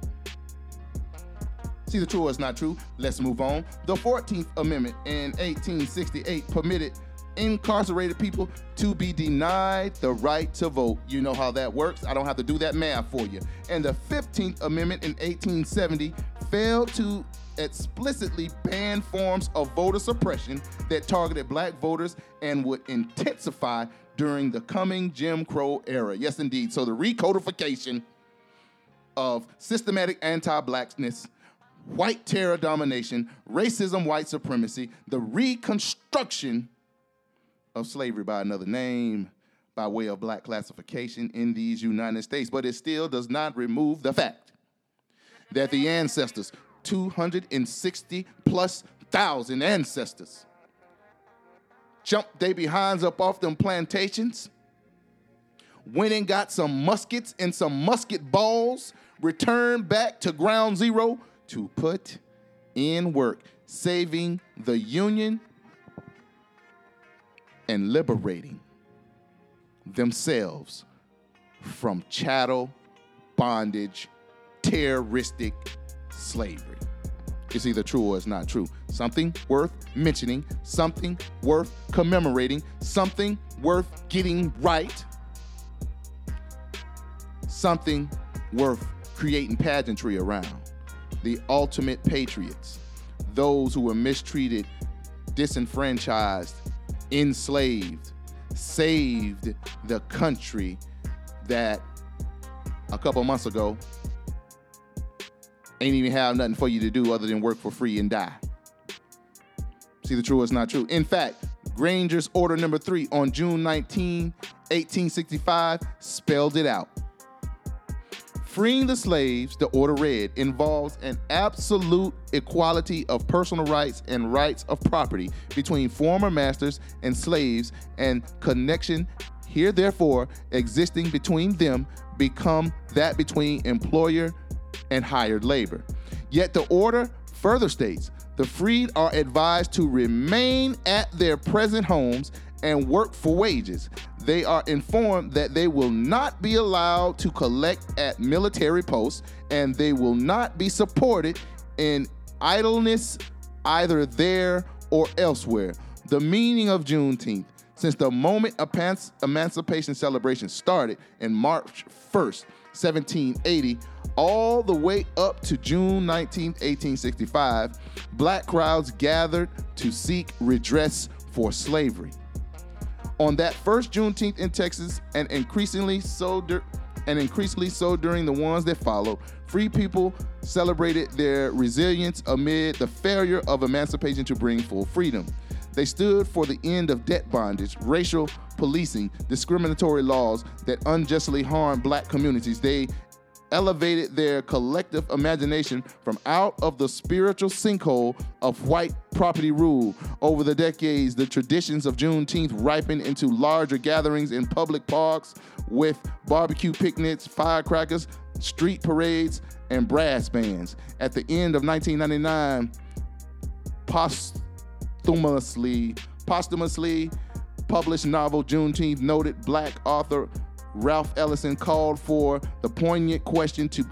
See the true or it's not true. Let's move on. The 14th Amendment in 1868 permitted incarcerated people to be denied the right to vote. You know how that works. I don't have to do that math for you. And the 15th Amendment in 1870 failed to explicitly ban forms of voter suppression that targeted black voters and would intensify during the coming Jim Crow era. Yes, indeed. So the recodification of systematic anti blackness, white terror domination, racism, white supremacy, the reconstruction of slavery by another name by way of black classification in these United States. But it still does not remove the fact that the ancestors, 260 plus thousand ancestors, jumped their behinds up off them plantations, went and got some muskets and some musket balls, returned back to ground zero to put in work, saving the Union and liberating themselves from chattel, bondage, terroristic slavery. It's either true or it's not true. Something worth mentioning, something worth commemorating, something worth getting right, something worth creating pageantry around. The ultimate patriots, those who were mistreated, disenfranchised, enslaved, saved the country that a couple months ago ain't even have nothing for you to do other than work for free and die. See the true is not true. In fact, Granger's order number three on June 19, 1865, spelled it out. Freeing the slaves, the order read, involves an absolute equality of personal rights and rights of property between former masters and slaves, and connection here therefore existing between them become that between employer and hired labor. Yet the order further states the freed are advised to remain at their present homes and work for wages. They are informed that they will not be allowed to collect at military posts and they will not be supported in idleness either there or elsewhere. The meaning of Juneteenth, since the moment a emancipation celebration started in March 1st, 1780, all the way up to June 19, 1865, black crowds gathered to seek redress for slavery. On that first Juneteenth in Texas, and increasingly so, dur- and increasingly so during the ones that followed, free people celebrated their resilience amid the failure of emancipation to bring full freedom. They stood for the end of debt bondage, racial policing, discriminatory laws that unjustly harm black communities. They elevated their collective imagination from out of the spiritual sinkhole of white property rule. Over the decades, the traditions of Juneteenth ripened into larger gatherings in public parks with barbecue picnics, firecrackers, street parades, and brass bands. At the end of 1999, posthumously, posthumously published novel Juneteenth noted black author Ralph Ellison called for the poignant question to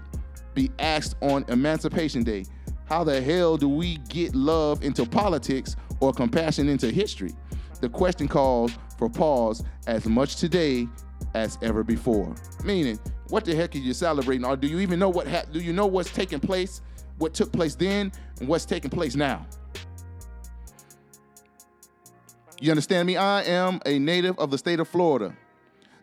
be asked on Emancipation Day. How the hell do we get love into politics or compassion into history? The question calls for pause as much today as ever before. Meaning, what the heck are you celebrating? Or do you even know what ha- do you know what's taking place, what took place then, and what's taking place now? You understand me? I am a native of the state of Florida.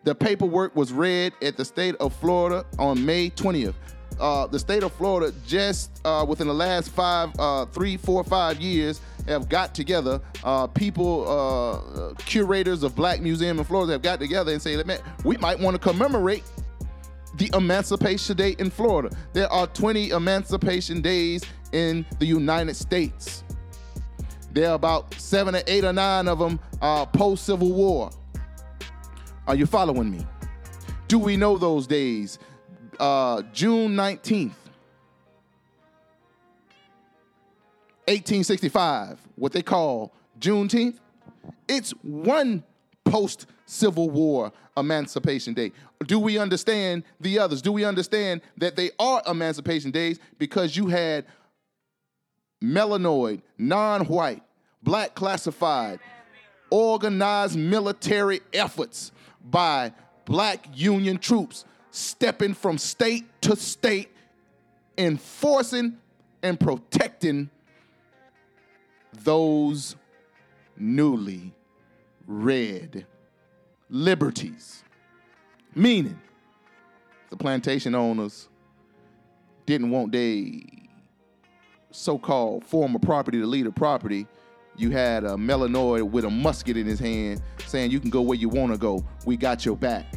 The paperwork was read at the state of Florida on May 20th. Uh, the state of Florida just uh, within the last five, uh, three, four, five years have got together. Uh, people, uh, curators of Black Museum in Florida have got together and say, man, we might want to commemorate the Emancipation Day in Florida. There are 20 Emancipation Days in the United States. There are about seven or eight or nine of them uh, post Civil War. Are you following me? Do we know those days? Uh, June 19th, 1865, what they call Juneteenth. It's one post Civil War Emancipation Day. Do we understand the others? Do we understand that they are Emancipation Days because you had melanoid, non white, black classified, organized military efforts by black Union troops stepping from state to state, enforcing and protecting those newly red liberties. Meaning, the plantation owners didn't want their so-called former property to lead a property. You had a melanoid with a musket in his hand saying, You can go where you want to go. We got your back.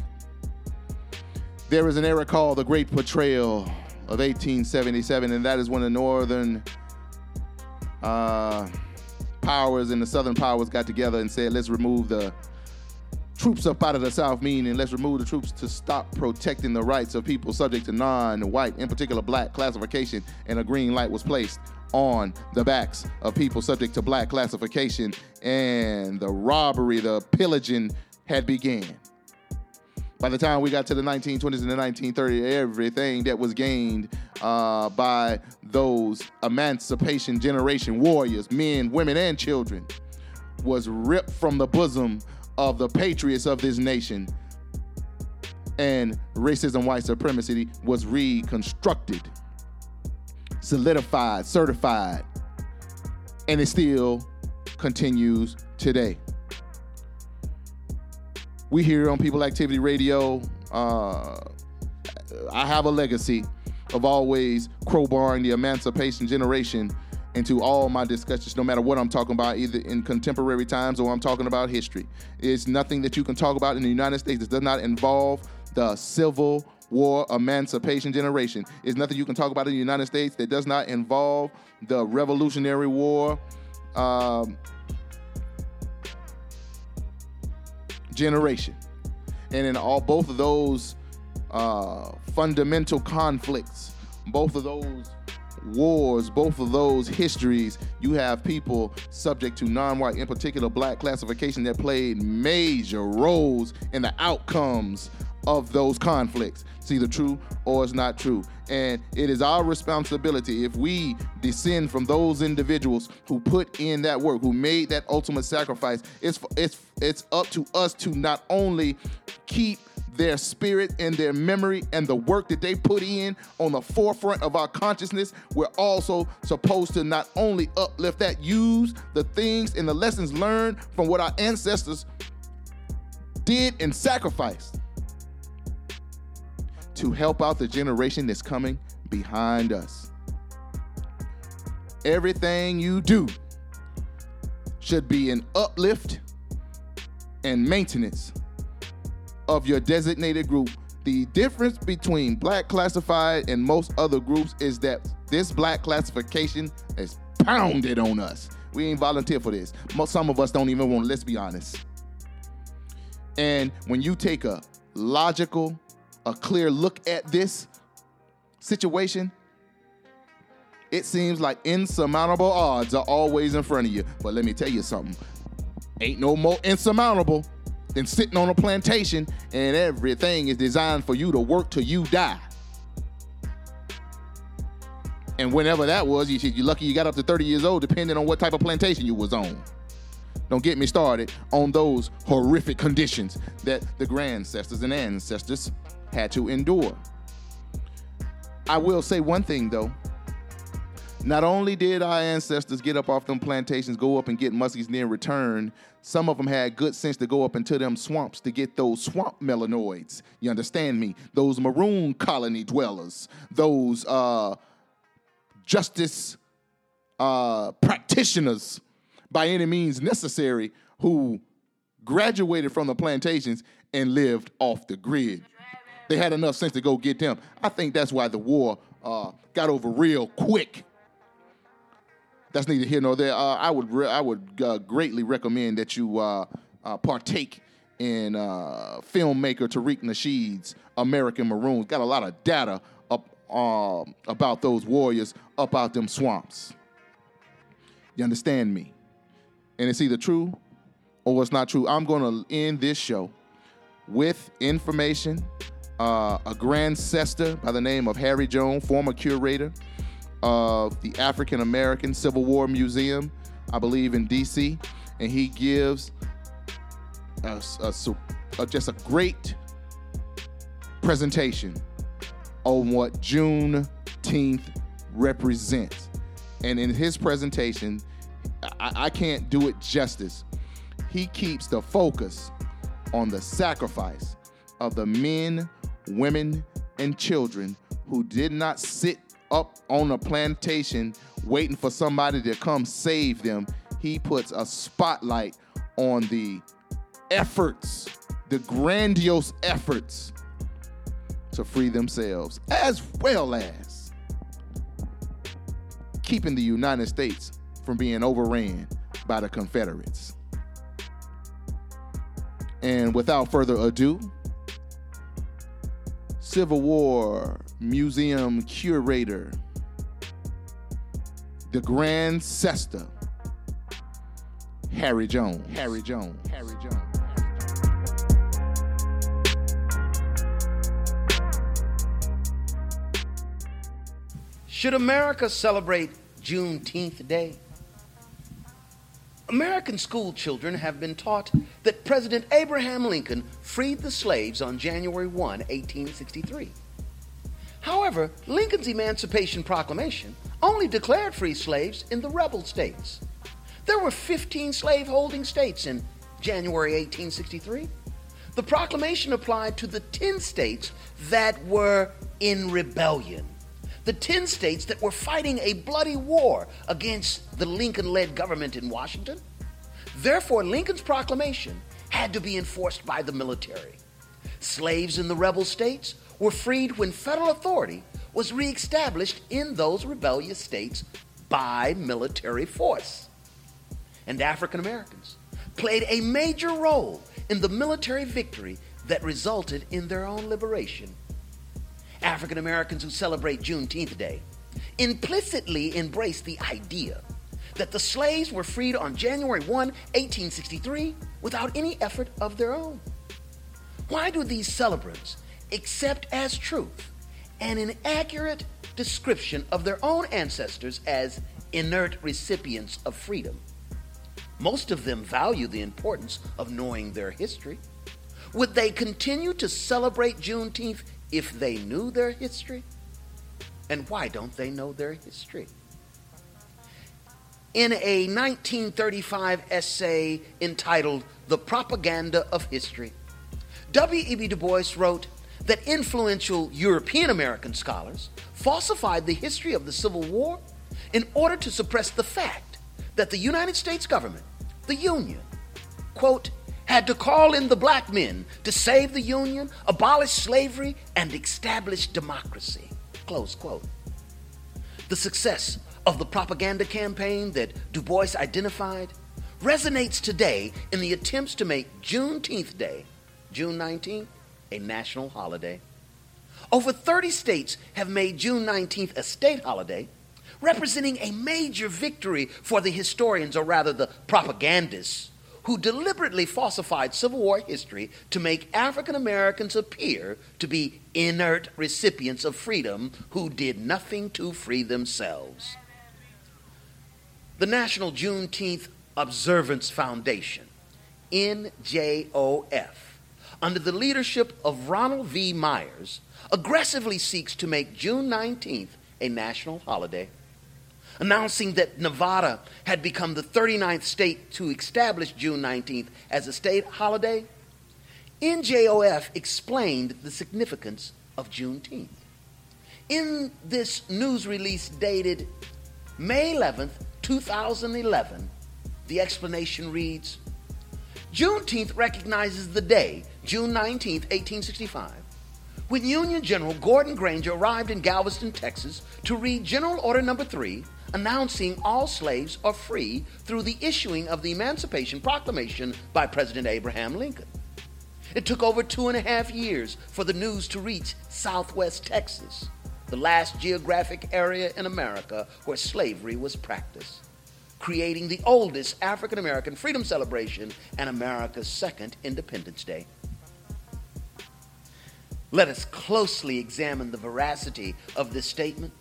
There is an era called the Great Betrayal of 1877, and that is when the Northern uh, powers and the Southern powers got together and said, Let's remove the troops up out of the South, meaning let's remove the troops to stop protecting the rights of people subject to non white, in particular black classification, and a green light was placed on the backs of people subject to black classification, and the robbery, the pillaging had began. By the time we got to the 1920s and the 1930s, everything that was gained uh, by those emancipation generation warriors, men, women, and children, was ripped from the bosom of the patriots of this nation. And racism, white supremacy was reconstructed, solidified, certified, and it still continues today. We here on People Activity Radio. Uh, I have a legacy of always crowbarring the emancipation generation into all my discussions, no matter what I'm talking about, either in contemporary times or I'm talking about history. It's nothing that you can talk about in the United States that does not involve the Civil War emancipation generation. It's nothing you can talk about in the United States that does not involve the Revolutionary War um, generation. And in all both of those uh, fundamental conflicts, both of those wars, both of those histories, you have people subject to non-white, in particular black classification that played major roles in the outcomes of those conflicts. It's either true or it's not true. And it is our responsibility if we descend from those individuals who put in that work, who made that ultimate sacrifice, it's it's it's up to us to not only keep their spirit and their memory and the work that they put in on the forefront of our consciousness, we're also supposed to not only uplift that, use the things and the lessons learned from what our ancestors did and sacrificed to help out the generation that's coming behind us. Everything you do should be an uplift and maintenance of your designated group The difference between black classified and most other groups is that this black classification is pounded on us. We ain't volunteer for this. Most, some of us don't even want. Let's be honest. And when you take a logical, a clear look at this situation, it seems like insurmountable odds are always in front of you. But let me tell you something ain't no more insurmountable than sitting on a plantation and everything is designed for you to work till you die. And whenever that was, you you're lucky you got up to 30 years old, depending on what type of plantation you was on. Don't get me started on those horrific conditions that the grandsters and ancestors had to endure. I will say one thing though. Not only did our ancestors get up off them plantations, go up and get muskies near return, some of them had good sense to go up into them swamps to get those swamp melanoids. You understand me? Those maroon colony dwellers, those uh, justice uh, practitioners by any means necessary who graduated from the plantations and lived off the grid. They had enough sense to go get them. I think that's why the war uh, got over real quick. That's neither here nor there. Uh, I would re- I would uh, greatly recommend that you uh, uh, partake in uh, filmmaker Tariq Nasheed's American Maroons. Got a lot of data up um, about those warriors up out them swamps. You understand me? And it's either true or it's not true. I'm going to end this show with information. Uh, a grandcestor by the name of Hari Jones, former curator of the African American Civil War Museum, I believe in DC, and he gives a, a, a, just a great presentation on what Juneteenth represents. And in his presentation, I, I can't do it justice. He keeps the focus on the sacrifice of the men, women, and children who did not sit up on a plantation waiting for somebody to come save them. He puts a spotlight on the efforts, the grandiose efforts to free themselves, as well as keeping the United States from being overran by the Confederates. And without further ado, Civil War Museum curator, the Grand Cester, Hari Jones. Hari Jones. Hari Jones. Should America celebrate Juneteenth Day? American school children have been taught that President Abraham Lincoln freed the slaves on January 1, 1863. However, Lincoln's Emancipation Proclamation only declared free slaves in the rebel states. There were 15 slave holding states in January 1863. The proclamation applied to the 10 states that were in rebellion the 10 states that were fighting a bloody war against the Lincoln led government in Washington. Therefore, Lincoln's proclamation had to be enforced by the military. Slaves in the rebel states were freed when federal authority was reestablished in those rebellious states by military force. And African Americans played a major role in the military victory that resulted in their own liberation African Americans who celebrate Juneteenth Day implicitly embrace the idea that the slaves were freed on January 1, 1863, without any effort of their own. Why do these celebrants accept as truth an inaccurate description of their own ancestors as inert recipients of freedom? Most of them value the importance of knowing their history. Would they continue to celebrate Juneteenth if they knew their history? And why don't they know their history? In a 1935 essay entitled The Propaganda of History, W.E.B. Du Bois wrote that influential European American scholars falsified the history of the Civil War in order to suppress the fact that the United States government, the Union, quote, had to call in the black men to save the Union, abolish slavery, and establish democracy. Close quote. The success of the propaganda campaign that Du Bois identified resonates today in the attempts to make Juneteenth Day, June 19th, a national holiday. Over 30 states have made June 19th a state holiday, representing a major victory for the historians, or rather the propagandists, who deliberately falsified Civil War history to make African Americans appear to be inert recipients of freedom who did nothing to free themselves. The National Juneteenth Observance Foundation, NJOF, under the leadership of Ronald V. Myers, aggressively seeks to make June 19th a national holiday announcing that Nevada had become the 39th state to establish June 19th as a state holiday, NJOF explained the significance of Juneteenth. In this news release dated May 11th, 2011, the explanation reads Juneteenth recognizes the day, June 19th, 1865, when Union General Gordon Granger arrived in Galveston, Texas, to read General Order Number 3 announcing all slaves are free through the issuing of the Emancipation Proclamation by President Abraham Lincoln. It took over two and a half years for the news to reach southwest Texas, the last geographic area in America where slavery was practiced, creating the oldest African American freedom celebration and America's second Independence Day. Let us closely examine the veracity of this statement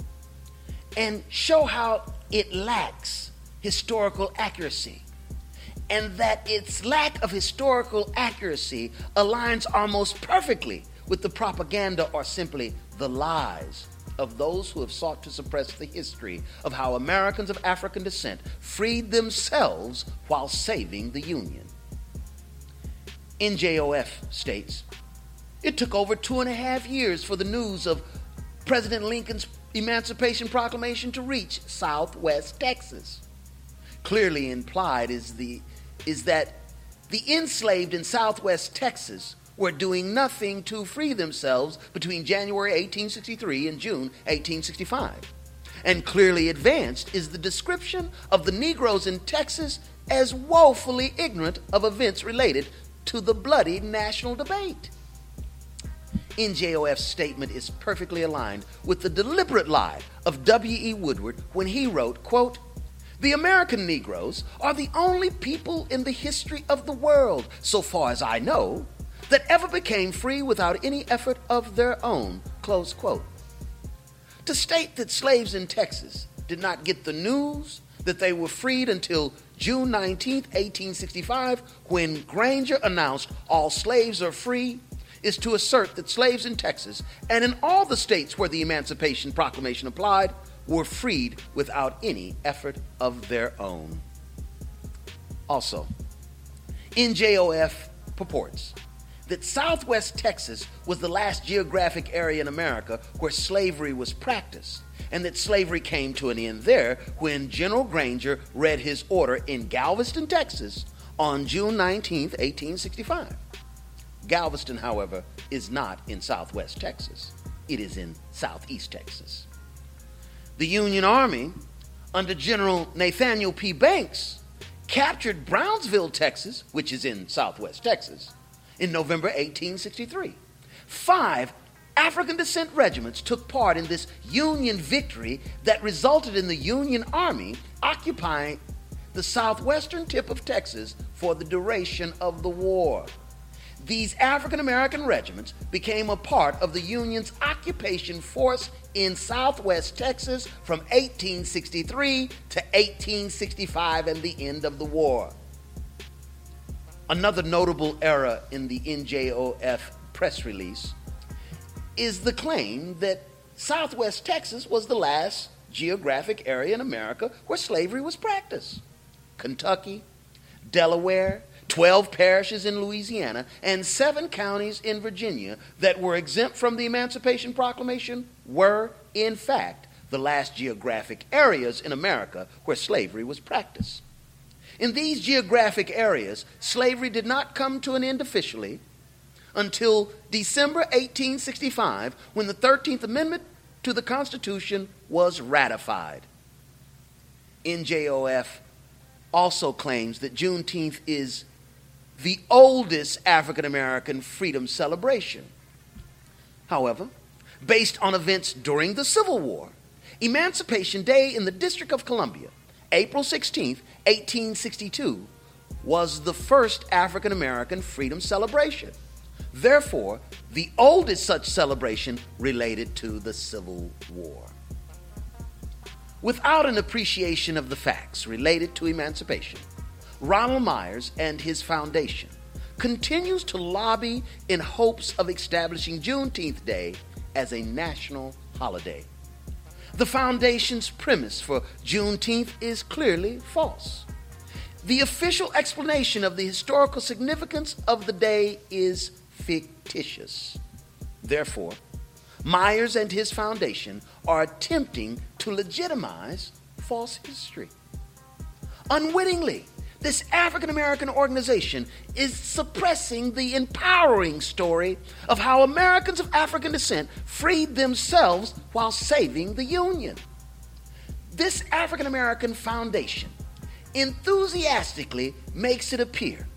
and show how it lacks historical accuracy. And that its lack of historical accuracy aligns almost perfectly with the propaganda or simply the lies of those who have sought to suppress the history of how Americans of African descent freed themselves while saving the Union. NJOF states it took over two and a half years for the news of President Lincoln's Emancipation Proclamation to reach Southwest Texas. Clearly implied is the is that the enslaved in Southwest Texas were doing nothing to free themselves between January 1863 and June 1865. And clearly advanced is the description of the Negroes in Texas as woefully ignorant of events related to the bloody national debate. NJOF's statement is perfectly aligned with the deliberate lie of W.E. Woodward when he wrote, quote, the American Negroes are the only people in the history of the world, so far as I know, that ever became free without any effort of their own. Close quote. To state that slaves in Texas did not get the news that they were freed until June 19, 1865, when Granger announced all slaves are free, is to assert that slaves in Texas and in all the states where the Emancipation Proclamation applied were freed without any effort of their own. Also, NJOF purports that Southwest Texas was the last geographic area in America where slavery was practiced, and that slavery came to an end there when General Granger read his order in Galveston, Texas on June 19, 1865. Galveston, however, is not in southwest Texas, it is in southeast Texas. The Union Army, under General Nathaniel P. Banks, captured Brownsville, Texas, which is in southwest Texas, in November 1863. Five African descent regiments took part in this Union victory that resulted in the Union Army occupying the southwestern tip of Texas for the duration of the war. These African American regiments became a part of the Union's occupation force in southwest Texas from 1863 to 1865 and the end of the war. Another notable error in the NJOF press release is the claim that southwest Texas was the last geographic area in America where slavery was practiced. Kentucky, Delaware, 12 parishes in Louisiana, and seven counties in Virginia that were exempt from the Emancipation Proclamation were, in fact, the last geographic areas in America where slavery was practiced. In these geographic areas, slavery did not come to an end officially until December 1865 when the 13th Amendment to the Constitution was ratified. NJOF also claims that Juneteenth is the oldest African American freedom celebration. However, based on events during the Civil War, Emancipation Day in the District of Columbia, April 16, 1862, was the first African American freedom celebration. Therefore, the oldest such celebration related to the Civil War. Without an appreciation of the facts related to emancipation, Ronald Myers and his foundation continues to lobby in hopes of establishing Juneteenth Day as a national holiday. The foundation's premise for Juneteenth is clearly false. The official explanation of the historical significance of the day is fictitious. Therefore, Myers and his foundation are attempting to legitimize false history. Unwittingly, this African American organization is suppressing the empowering story of how Americans of African descent freed themselves while saving the Union. This African American foundation enthusiastically makes it appear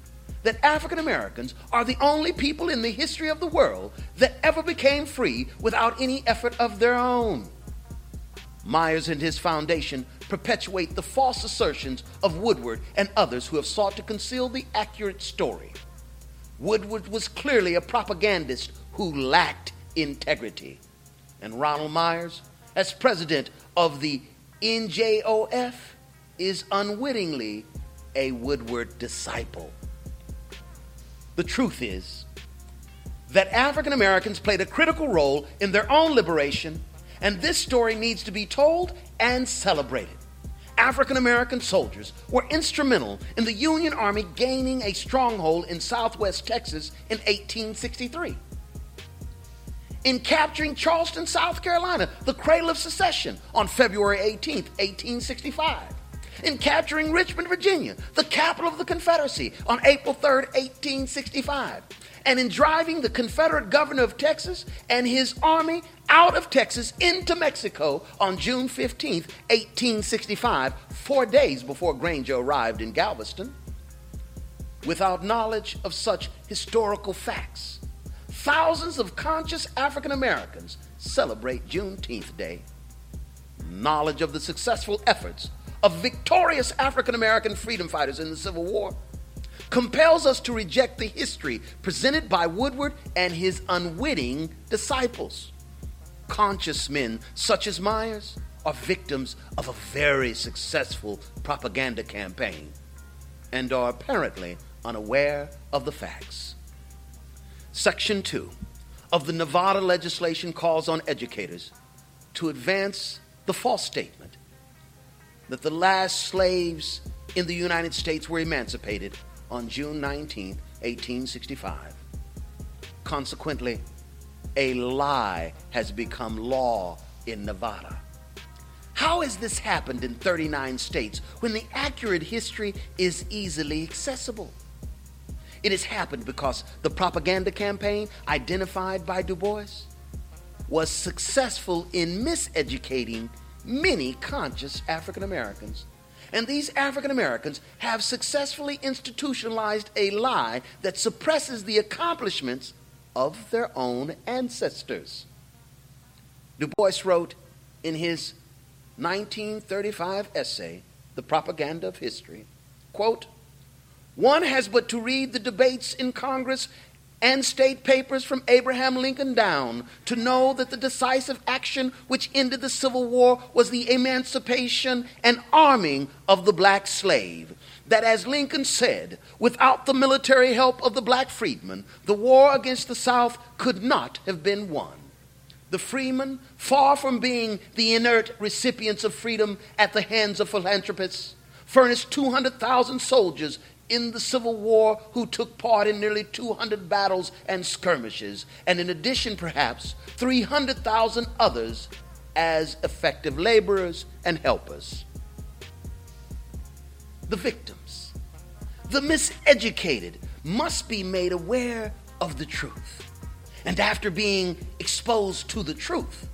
that African Americans are the only people in the history of the world that ever became free without any effort of their own. Myers and his foundation perpetuate the false assertions of Woodward and others who have sought to conceal the accurate story. Woodward was clearly a propagandist who lacked integrity. And Ronald Myers, as president of the NJOF, is unwittingly a Woodward disciple. The truth is that African Americans played a critical role in their own liberation and this story needs to be told and celebrated. African American soldiers were instrumental in the Union Army gaining a stronghold in southwest Texas in 1863. In capturing Charleston, South Carolina, the cradle of secession, on February 18, 1865. In capturing Richmond, Virginia, the capital of the Confederacy, on April 3, 1865 and in driving the Confederate governor of Texas and his army out of Texas into Mexico on June 15, 1865, four days before Granger arrived in Galveston. Without knowledge of such historical facts, thousands of conscious African Americans celebrate Juneteenth Day. Knowledge of the successful efforts of victorious African American freedom fighters in the Civil War compels us to reject the history presented by Woodward and his unwitting disciples. Conscious men such as Myers are victims of a very successful propaganda campaign and are apparently unaware of the facts. Section 2 of the Nevada legislation calls on educators to advance the false statement that the last slaves in the United States were emancipated on June 19, 1865. Consequently, a lie has become law in Nevada. How has this happened in 39 states when the accurate history is easily accessible? It has happened because the propaganda campaign identified by Du Bois was successful in miseducating many conscious African Americans and these African Americans have successfully institutionalized a lie that suppresses the accomplishments of their own ancestors. Du Bois wrote in his 1935 essay, The Propaganda of History, quote, one has but to read the debates in Congress and state papers from Abraham Lincoln down to know that the decisive action which ended the Civil War was the emancipation and arming of the black slave. That, as Lincoln said, without the military help of the black freedmen, the war against the South could not have been won. The freemen, far from being the inert recipients of freedom at the hands of philanthropists, furnished 200,000 soldiers in the Civil War who took part in nearly 200 battles and skirmishes, and in addition, perhaps, 300,000 others as effective laborers and helpers. The victims. the miseducated must be made aware of the truth. And after being exposed to the truth,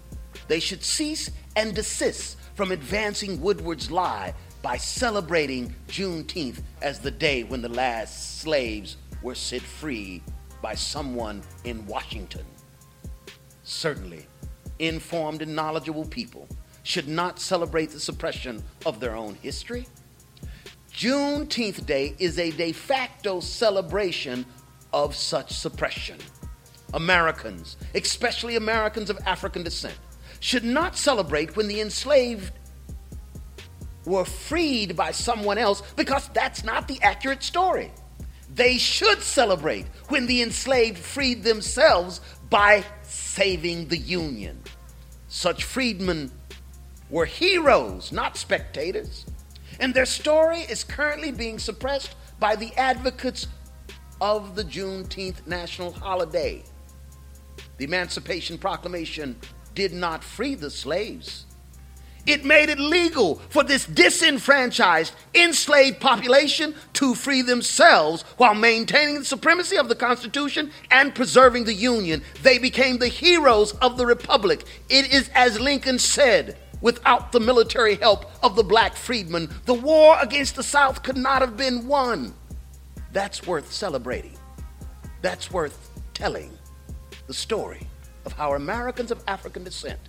they should cease and desist from advancing Woodward's lie by celebrating Juneteenth as the day when the last slaves were set free by someone in Washington. Certainly, informed and knowledgeable people should not celebrate the suppression of their own history. Juneteenth Day is a de facto celebration of such suppression. Americans, especially Americans of African descent, should not celebrate when the enslaved were freed by someone else because that's not the accurate story. They should celebrate when the enslaved freed themselves by saving the Union. Such freedmen were heroes, not spectators, and their story is currently being suppressed by the advocates of the Juneteenth national holiday. The Emancipation Proclamation did not free the slaves. It made it legal for this disenfranchised, enslaved population to free themselves while maintaining the supremacy of the Constitution and preserving the Union. They became the heroes of the Republic. It is as Lincoln said without the military help of the black freedmen, the war against the South could not have been won. That's worth celebrating. That's worth telling the story of how Americans of African descent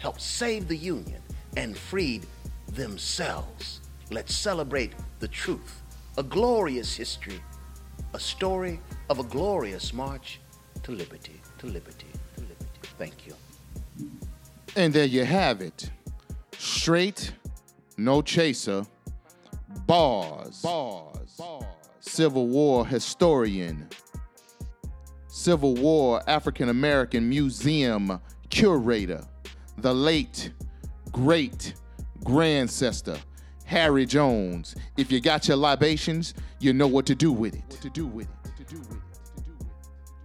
helped save the Union and freed themselves. Let's celebrate the truth, a glorious history, a story of a glorious march to liberty, to liberty, to liberty. Thank you. And there you have it. Straight, no chaser, bars. Bars. bars. Civil War historian, Civil War African American Museum curator, the late, great grandcestor, Hari Jones. If you got your libations, you know what to do with it. What to do with it.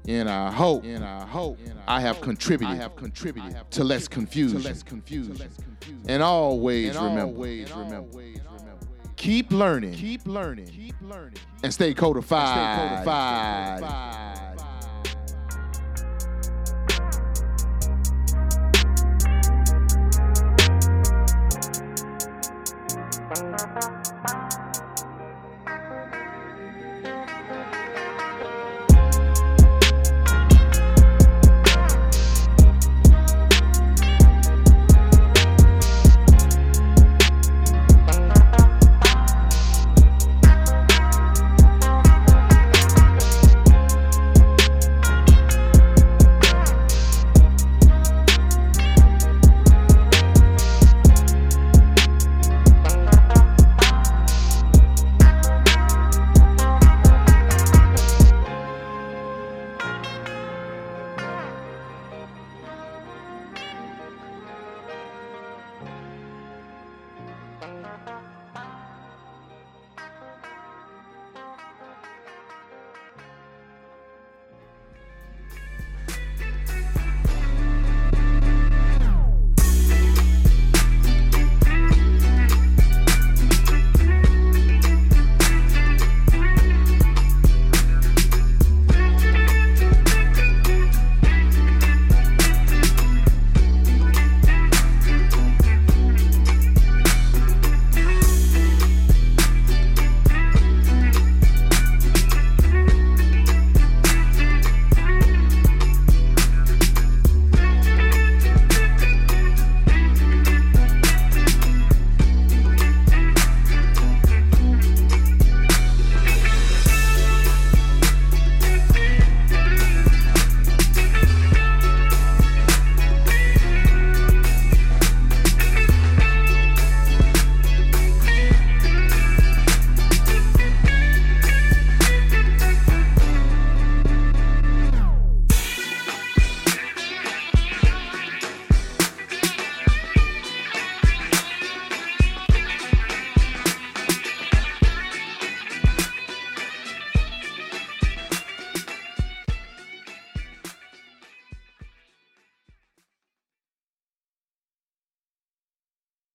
And I hope, and I hope, I have contributed, I have contributed to less confusion, to less confusion. And always remember, always remember, keep learning, keep learning, keep learning, and stay codified. And stay codified. Thank you.